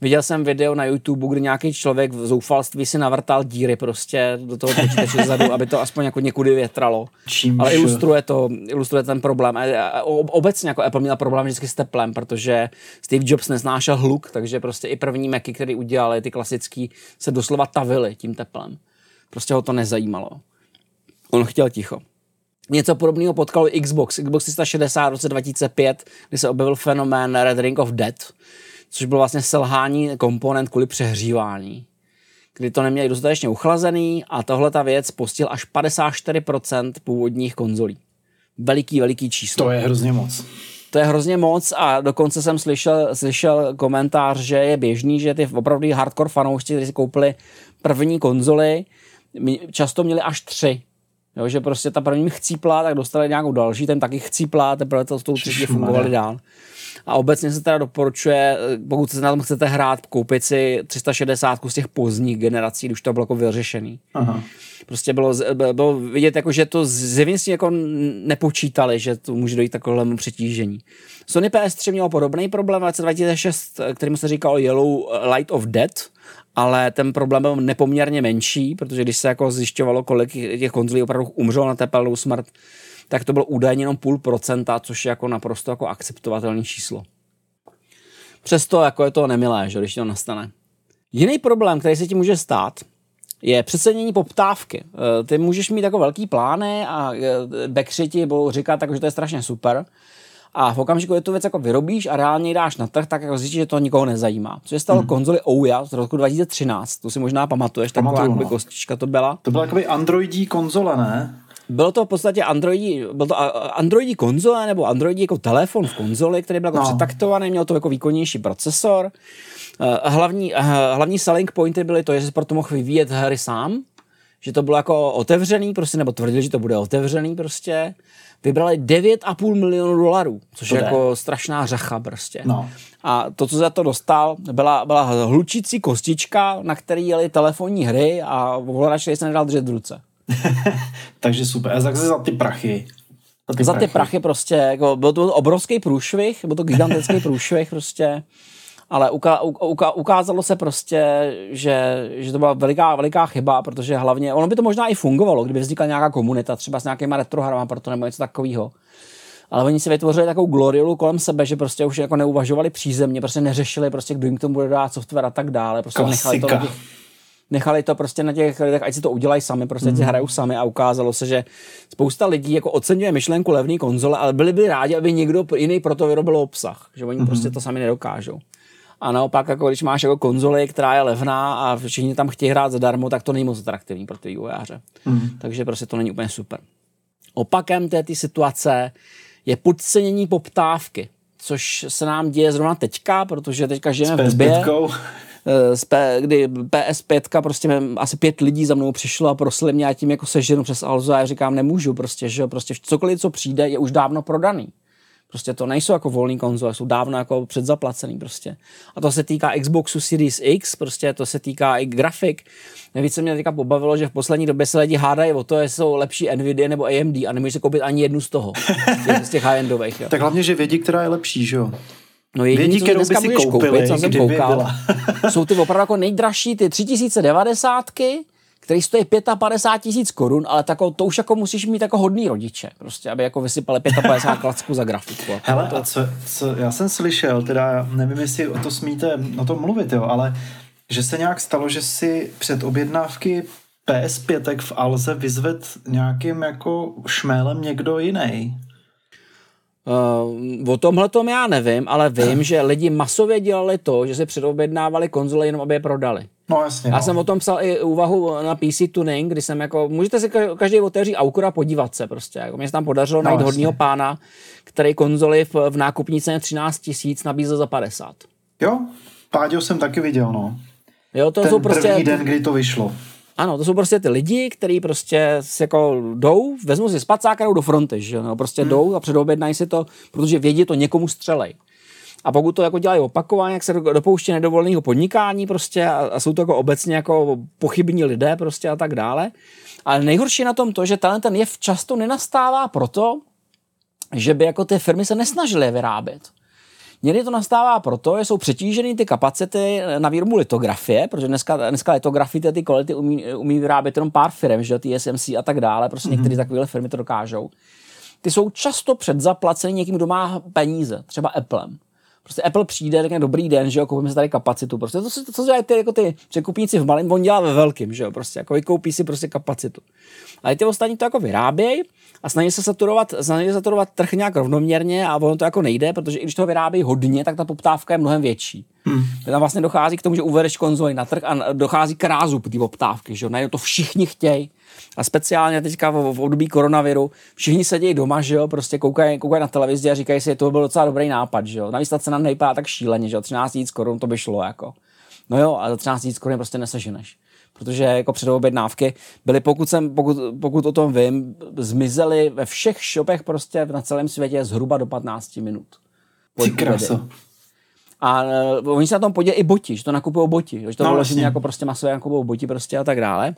Viděl jsem video na YouTube, kdy nějaký člověk v zoufalství si navrtal díry prostě do toho počítače zadu, aby to aspoň jako někudy větralo. Čímž- Ale ilustruje to, ilustruje ten problém. A- a- ob- Obecně jako Apple měl problém vždycky s teplem, protože Steve Jobs nesnášel hluk, takže prostě i první Macy, který udělali, ty klasický, se doslova tavily tím teplem. Prostě ho to nezajímalo. On chtěl ticho. Něco podobného potkalo i Xbox. Xbox 360 v roce 2005, kdy se objevil fenomén Red Ring of Death, což bylo vlastně selhání komponent kvůli přehřívání kdy to neměli dostatečně uchlazený a tohle ta věc postihl až 54% původních konzolí. Veliký, veliký číslo. To je hrozně moc. To je hrozně moc a dokonce jsem slyšel, slyšel komentář, že je běžný, že ty opravdu hardcore fanoušci, kteří si koupili první konzoli, často měli až tři. Jo, že prostě ta první chcípla, tak dostali nějakou další, ten taky chcípla, teprve to s tou třetí fungovali dál. A obecně se teda doporučuje, pokud se na tom chcete hrát, koupit si 360 z těch pozdních generací, když to bylo jako vyřešený. Aha. Prostě bylo, bylo- vidět, jako, že to zjevně jako nepočítali, že to může dojít takovému přetížení. Sony PS3 mělo podobný problém v roce 2006, kterým se říkalo Yellow Light of Death, ale ten problém byl nepoměrně menší, protože když se jako zjišťovalo, kolik těch konzolí opravdu umřelo na tepelnou smrt, tak to bylo údajně jenom půl procenta, což je jako naprosto jako akceptovatelné číslo. Přesto jako je to nemilé, že když to nastane. Jiný problém, který se ti může stát, je přecenění poptávky. Eh, Ty můžeš mít jako velký plány a eh, backři ti budou říkat, tak, že to je strašně super. A v okamžiku, kdy tu věc jako vyrobíš a reálně ji dáš na trh, tak jako zjistíš, že to nikoho nezajímá. Co je stalo hmm. konzoli Ouya z roku 2013, to si možná pamatuješ, taková Pamatuju, jakoby no. kostička to byla. To byla jakoby androidí konzole, ne? Bylo to v podstatě Androidí, byl to Androidí konzole nebo Androidí jako telefon v konzoli, který byl jako No. přetaktovaný, měl to jako výkonnější procesor. Eh, Hlavní, eh, hlavní selling pointy byly to, že jsi proto mohl vyvíjet hry sám, že to bylo jako otevřený, prostě, nebo tvrdili, že to bude otevřený prostě. Vybrali 9,5 milionů dolarů, což To je jde. jako strašná řacha prostě. No. A to, co za to dostal, byla, byla hlučící kostička, na který jeli telefonní hry a ovladač, který se nedal držet v ruce. *laughs* Takže super. A zase za ty prachy. Za za ty prachy prostě, jako, byl to obrovský průšvih, byl to gigantický *laughs* průšvih prostě, ale uka, uka, ukázalo se prostě, že, že to byla veliká, veliká chyba, protože hlavně, ono by to možná i fungovalo, kdyby vznikla nějaká komunita, třeba s nějakýma retrohrama pro to nebo něco takového. Ale oni si vytvořili takovou gloriolu kolem sebe, že prostě už jako neuvažovali přízemně, prostě neřešili, prostě kdo jim k tomu bude dát software a tak dále. Prostě nechali to, Klasika. Nechali to prostě na těch lidech, ať si to udělají sami, prostě mm. si hrajou sami a ukázalo se, že spousta lidí jako oceňuje myšlenku levné konzole, ale byli by rádi, aby někdo jiný pro to vyrobil obsah, že oni mm. prostě to sami nedokážou. A naopak, jako když máš jako konzoli, která je levná a všichni tam chtějí hrát zadarmo, tak to není moc atraktivní pro ty vývojáře. Mm. Takže prostě to není úplně super. Opakem této situace je podcenění poptávky, což se nám děje zrovna teďka, protože teďka žijeme v době, PS5. Z P, kdy PS5, prostě asi pět lidí za mnou přišlo a prosili mě, a tím jako seženu přes Alzo a já říkám, nemůžu prostě, že prostě cokoliv, co přijde, je už dávno prodaný. Prostě to nejsou jako volný konzole, jsou dávno jako předzaplacený prostě. A to se týká Xboxu Series X, prostě to se týká i grafik. Nejvíc se mě teďka pobavilo, že v poslední době se lidi hádají o to, jestli jsou lepší Nvidia nebo AMD a nemůžeš koupit ani jednu z toho, *laughs* z těch high-endových. Jo. Tak hlavně, že vědí, která je lepší, že jo? No jediný, Vědí, co kterou by dneska si můžeš koupili, koupit, co jsem koukal, byla. *laughs* jsou ty opravdu jako nejdražší, ty 3090, který stojí 55 tisíc korun, ale tako, to už jako musíš mít jako hodný rodiče, prostě, aby jako vysypali 55 *laughs* klacků za grafiku. Jako. Hele, a co, co, já jsem slyšel, teda nevím, jestli o to smíte o tom mluvit, jo, ale že se nějak stalo, že si před objednávky PS5 v Alze vyzved nějakým jako šmélem někdo jiný. Uh, o tomhle tom já nevím, ale vím, že lidi masově dělali to, že se předobjednávali konzole jenom, aby je prodali. No jasně. Já no. jsem o tom psal i úvahu na PC Tuning, kdy jsem jako, můžete si ka- každý otevřít Aukura a podívat se prostě. Jako mě se tam podařilo No, najít jasně. hodního pána, který konzoli v, v nákupní ceně 13 tisíc nabízel za 50. Jo, Páďo jsem taky viděl, no. Jo, to Ten jsou prostě, první den, kdy to vyšlo. Ano, to jsou prostě ty lidi, kteří prostě si jako jdou, vezmu si spacák a jdou do fronty, že no, prostě hmm. jdou a předobjednají si to, protože vědí, to někomu střelej. A pokud to jako dělají opakovaně, jak se dopouští nedovoleného podnikání prostě a, a, jsou to jako obecně jako pochybní lidé prostě a tak dále. Ale nejhorší na tom to, že talent ten jev často nenastává proto, že by jako ty firmy se nesnažily je vyrábět. Někdy to nastává proto, že jsou přetíženy ty kapacity na výrobu litografie, protože dneska, dneska litografie ty kvality umí, umí vyrábět jenom pár firm, že TSMC a tak dále, prostě mm-hmm. některé takové firmy to dokážou. Ty jsou často předzaplaceny někým, kdo má peníze, třeba Applem. Prostě Apple přijde, řekne dobrý den, že jo, koupíme si tady kapacitu. Prostě to, to, co dělají ty, jako ty překupníci v malém, on dělá ve velkým, že jo, prostě jako vykoupí si prostě kapacitu. Ale ty ostatní to jako vyrábějí a snaží se saturovat, snaží se saturovat trh nějak rovnoměrně a ono to jako nejde, protože i když toho vyrábí hodně, tak ta poptávka je mnohem větší. Hmm. Tam vlastně dochází k tomu, že uvedeš konzoli na trh a dochází k rázu té poptávky, že jo, najednou to všichni chtějí. A speciálně teďka v, v období koronaviru všichni sedějí doma, že jo, prostě koukají, koukají na televizi a říkají si, že to byl docela dobrý nápad, že jo. Navíc ta cena nevypadá tak šíleně, že jo, 13 000 korun to by šlo, jako. No jo, a za 13 000 korun prostě neseženeš protože jako předobjednávky byly, pokud, jsem, pokud, pokud o tom vím, zmizely ve všech shopech prostě na celém světě zhruba do 15 minut. Ty krása. A uh, oni se na tom podělí i boti, že to nakupují boti, že to no, vlastně. jako prostě masové nakupují boti prostě a tak dále.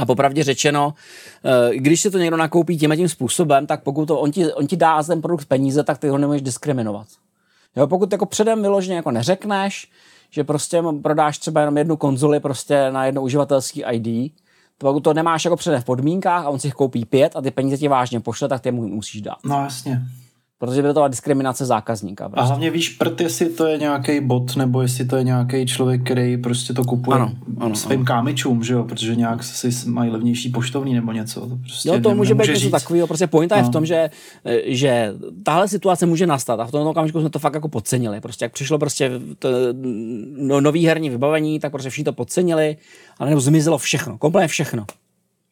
A popravdě řečeno, uh, když si to někdo nakoupí tím tím způsobem, tak pokud to, on, ti, on ti dá ten produkt peníze, tak ty ho nemůžeš diskriminovat. Jo, pokud jako předem vyloženě jako neřekneš, že prostě prodáš třeba jenom jednu konzoli prostě na jedno uživatelský ID, pokud to nemáš jako předem v podmínkách a on si jich koupí pět a ty peníze ti vážně pošle, tak ty mu musíš dát. No jasně. Protože by to byla diskriminace zákazníka. Prostě. A hlavně víš prd, jestli to je nějaký bot, nebo jestli to je nějaký člověk, který prostě to kupuje ano, ano, svým ano. kámičům, že jo, protože nějak si mají levnější poštovní nebo něco. To prostě jo, to může být něco takového. Prostě pointa no. je v no. tom, že, že tahle situace může nastat a v tom okamžiku jsme to fakt jako podcenili. Prostě jak přišlo prostě to, no, nový herní vybavení, tak prostě všichni to podcenili a nebo zmizelo všechno, kompletně všechno.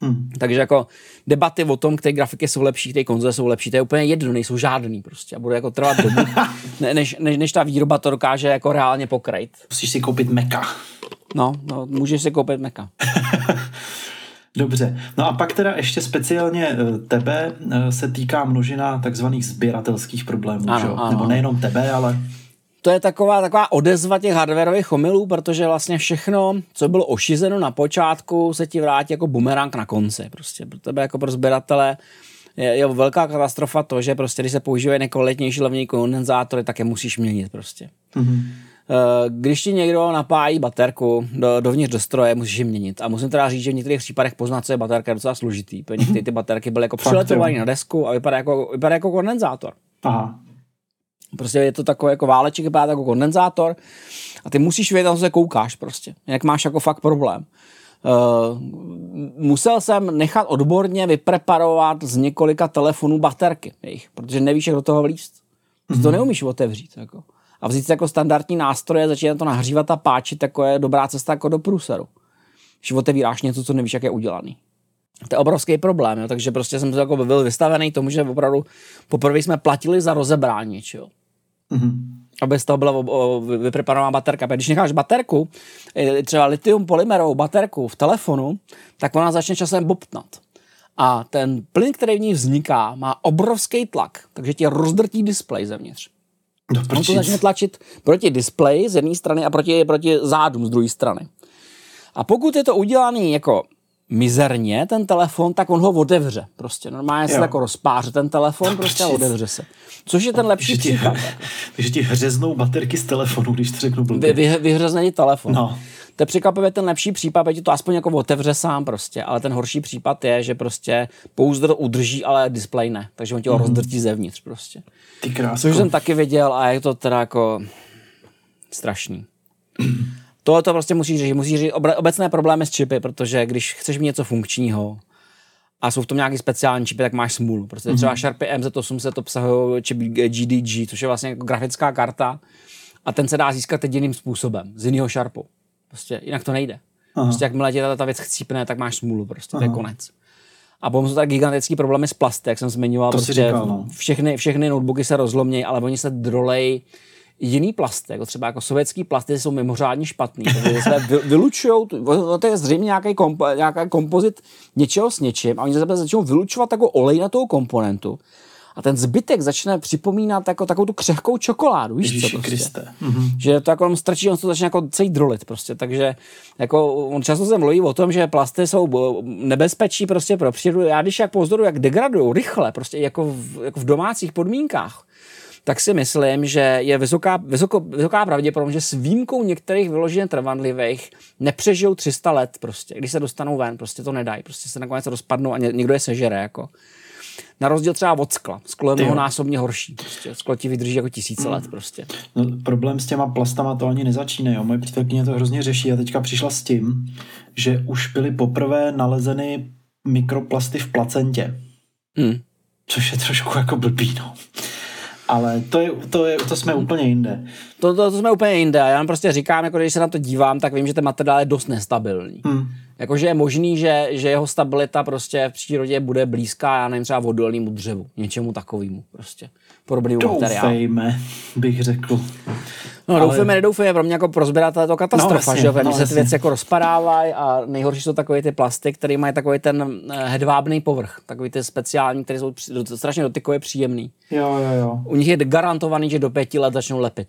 Hmm. Takže jako debaty o tom, které grafiky jsou lepší, které konzole jsou lepší, to je úplně jedno, nejsou žádný prostě a bude jako trvat dobu, *laughs* ne, než, než, než, ta výroba to dokáže jako reálně pokrejt. Musíš si koupit meka. No, no můžeš si koupit meka. *laughs* Dobře. No a pak teda ještě speciálně eh, tebe eh, se týká množina takzvaných sběratelských problémů, ano, Ano. Nebo nejenom tebe, ale to je taková, taková odezva těch hardwareových omylů, protože vlastně všechno, co bylo ošizeno na počátku, se ti vrátí jako bumerang na konci. Prostě pro tebe jako pro sběratele je, je velká katastrofa to, že prostě když se používají nekvalitnější levní kondenzátory, tak je musíš měnit prostě. Mm-hmm. Když ti někdo napájí baterku do, dovnitř do stroje, musíš ji měnit. A musím teda říct, že v některých případech poznat, co je baterka, je docela složitý. Protože některé ty baterky byly jako přiletované na desku a vypadá jako, vypadá jako kondenzátor. Aha. Prostě je to takový jako váleček, vypadá jako kondenzátor a ty musíš vědět, na co se koukáš prostě. Jak máš jako fakt problém. Uh, musel jsem nechat odborně vypreparovat z několika telefonů baterky jejich, protože nevíš, jak do toho vlíst. Mm-hmm. To neumíš otevřít. Jako. A vzít si jako standardní nástroje, začít to nahřívat a páčit, jako je dobrá cesta jako do průseru. Když otevíráš něco, co nevíš, jak je udělaný. To je obrovský problém, jo? takže prostě jsem to jako byl vystavený tomu, že opravdu poprvé jsme platili za rozebrání, čo? Mm-hmm. Aby z toho byla vypreparovaná baterka. Když necháš baterku, třeba litium polymerovou baterku v telefonu, tak ona začne časem bobtnat. A ten plyn, který v ní vzniká, má obrovský tlak, takže ti rozdrtí displej zevnitř. No, On to začne tlačit proti displeji z jedné strany a proti, proti zádům z druhé strany. A pokud je to udělané jako mizerně ten telefon, tak on ho otevře. Prostě normálně se jako rozpáře ten telefon, prostě a otevře se. Což je ten lepší že příklad. *laughs* Takže ti hřeznou baterky z telefonu, když to řeknu blbě. Vy, vy, vyhřezne ti telefon. No. To je překvapivě ten lepší případ, že to aspoň jako otevře sám prostě, ale ten horší případ je, že prostě pouzdr udrží, ale display ne, takže on ti ho mm. rozdrtí zevnitř prostě. Ty krásko. Což jsem taky viděl a je to teda jako strašný. Tohle to prostě musíš řešit. Musíš řešit obecné problémy s čipy, protože když chceš mít něco funkčního a jsou v tom nějaký speciální čipy, tak máš smůlu. Prostě třeba Sharpie MZ800 obsahují čip GDG, což je vlastně jako grafická karta a ten se dá získat jediným způsobem, z jiného Sharpu. Prostě jinak to nejde. Aha. Prostě jakmile tě ta, ta věc chcípne, tak máš smůlu, prostě Aha. to je konec. A potom jsou tak gigantický problémy s plasty, jak jsem zmiňoval. To prostě říkal, no. všechny, všechny notebooky se rozlomějí, ale oni se drolej jiný plasty, jako třeba jako sovětský plasty, jsou mimořádně špatný, protože se vylučují, to je zřejmě nějaký, kompo, nějaký kompozit něčeho s něčím a oni se začnou vylučovat jako olej na toho komponentu a ten zbytek začne připomínat jako takovou tu křehkou čokoládu, víš Ježiši co prostě. Kriste. Mhm. Že to jako jenom strčí, on se to začne jako celý drolit prostě, takže jako on často se mluví o tom, že plasty jsou bo- nebezpečí prostě pro přírodu. Já když jak pozoruju, jak degradují rychle, prostě jako v, jako v domácích podmínkách, tak si myslím, že je vysoká, vysoko, vysoká pravděpodobnost, že s výjimkou některých vyloženě trvanlivých nepřežijou 300 let prostě. Když se dostanou ven, prostě to nedají, prostě se nakonec rozpadnou a ně, někdo je sežere, jako. Na rozdíl třeba od skla. Sklo je mnohonásobně horší. Prostě. Sklo ti vydrží jako tisíce let prostě. No, problém s těma plastama to ani nezačíná. Jo. Moje přítelkyně to hrozně řeší a teďka přišla s tím, že už byly poprvé nalezeny mikroplasty v placentě. Hmm. Což je trošku jako blbý, no. Ale to, je, to, je, to jsme úplně jinde. To, to, to jsme úplně jinde. Já vám prostě říkám, jako když se na to dívám, tak vím, že ten materiál je dost nestabilní. Hmm. Jakože je možný, že, že jeho stabilita prostě v přírodě bude blízká, já nevím, třeba vodolnému dřevu, něčemu takovému prostě. Podobnému materiálu. Doufejme, bych řekl. No ale- doufejme, nedoufejme, pro mě jako pro sběratele je to katastrofa, No, že jo, no, se ty věci jako rozpadávají a nejhorší jsou takové ty plasty, které mají takový ten eh, hedvábný povrch, takový ty speciální, které jsou strašně dotykově příjemný. Jo, jo, jo. U nich je garantovaný, že do pěti let začnou lepit.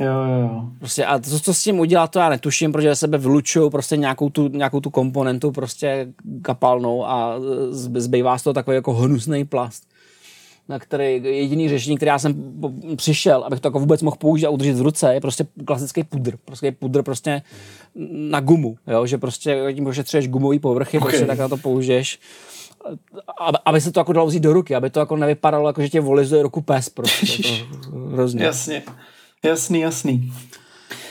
Jo, jo, jo. Prostě a to, co s tím udělat, to já netuším, protože sebe vylučují prostě nějakou tu, nějakou tu komponentu prostě kapalnou a z- zbývá z toho takový jako hnusný plast na který jediný řešení, který já jsem přišel, abych to jako vůbec mohl použít a udržet v ruce, je prostě klasický pudr. Prostě pudr prostě na gumu, jo? že prostě tím ošetřuješ gumový povrchy, Ok. prostě tak na to použiješ aby, aby se to jako dalo vzít do ruky, aby to jako nevypadalo, jako že tě volizuje ruku pes prostě. To, *laughs* hrozně. Jasně. Jasný, jasný.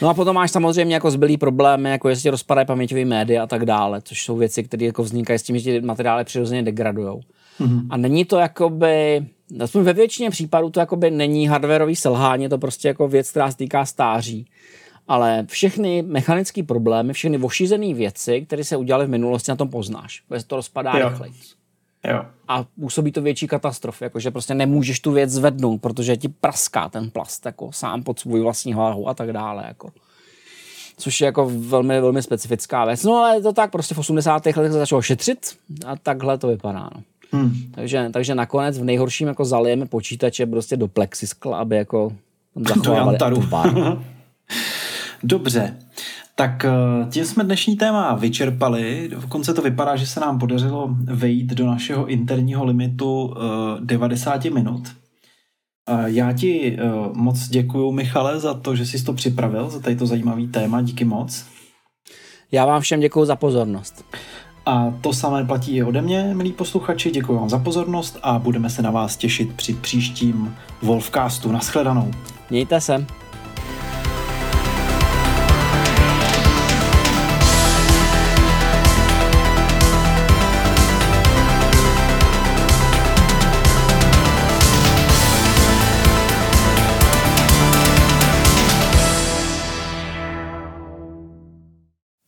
No a potom máš samozřejmě jako zbylý problémy, jako jestli rozpadají paměťové média a tak dále, což jsou věci, které jako vznikají s tím, že ty materiály přirozeně degradují. Mm-hmm. A není to jakoby, aspoň ve většině případů to jakoby není hardwareový selhání, je to prostě jako věc, která se týká stáří. Ale všechny mechanické problémy, všechny ošizené věci, které se udělaly v minulosti, na tom poznáš. Protože to rozpadá rychleji Jo. a působí to větší katastrofy, jakože prostě nemůžeš tu věc zvednout, protože ti praská ten plast jako sám pod svůj vlastní hlavu a tak dále. Jako. Což je jako velmi, velmi specifická věc. No ale je to tak, prostě v 80. letech se začalo šetřit a takhle to vypadá. No. Hmm. Takže, takže nakonec v nejhorším jako zalijeme počítače prostě do plexiskla, aby jako zachovávali *laughs* jantaru. Dobře, tak eh, tím jsme dnešní téma vyčerpali. Dokonce to vypadá, že se nám podařilo vejít do našeho interního limitu eh, 90 minut. Eh, Já ti eh, moc děkuju, Michale, za to, že jsi to připravil, za tady to zajímavý téma. Díky moc. Já vám všem děkuji za pozornost. A to samé platí i ode mě, milí posluchači. Děkuji vám za pozornost a budeme se na vás těšit při příštím Wolfcastu. Naschledanou. Mějte se.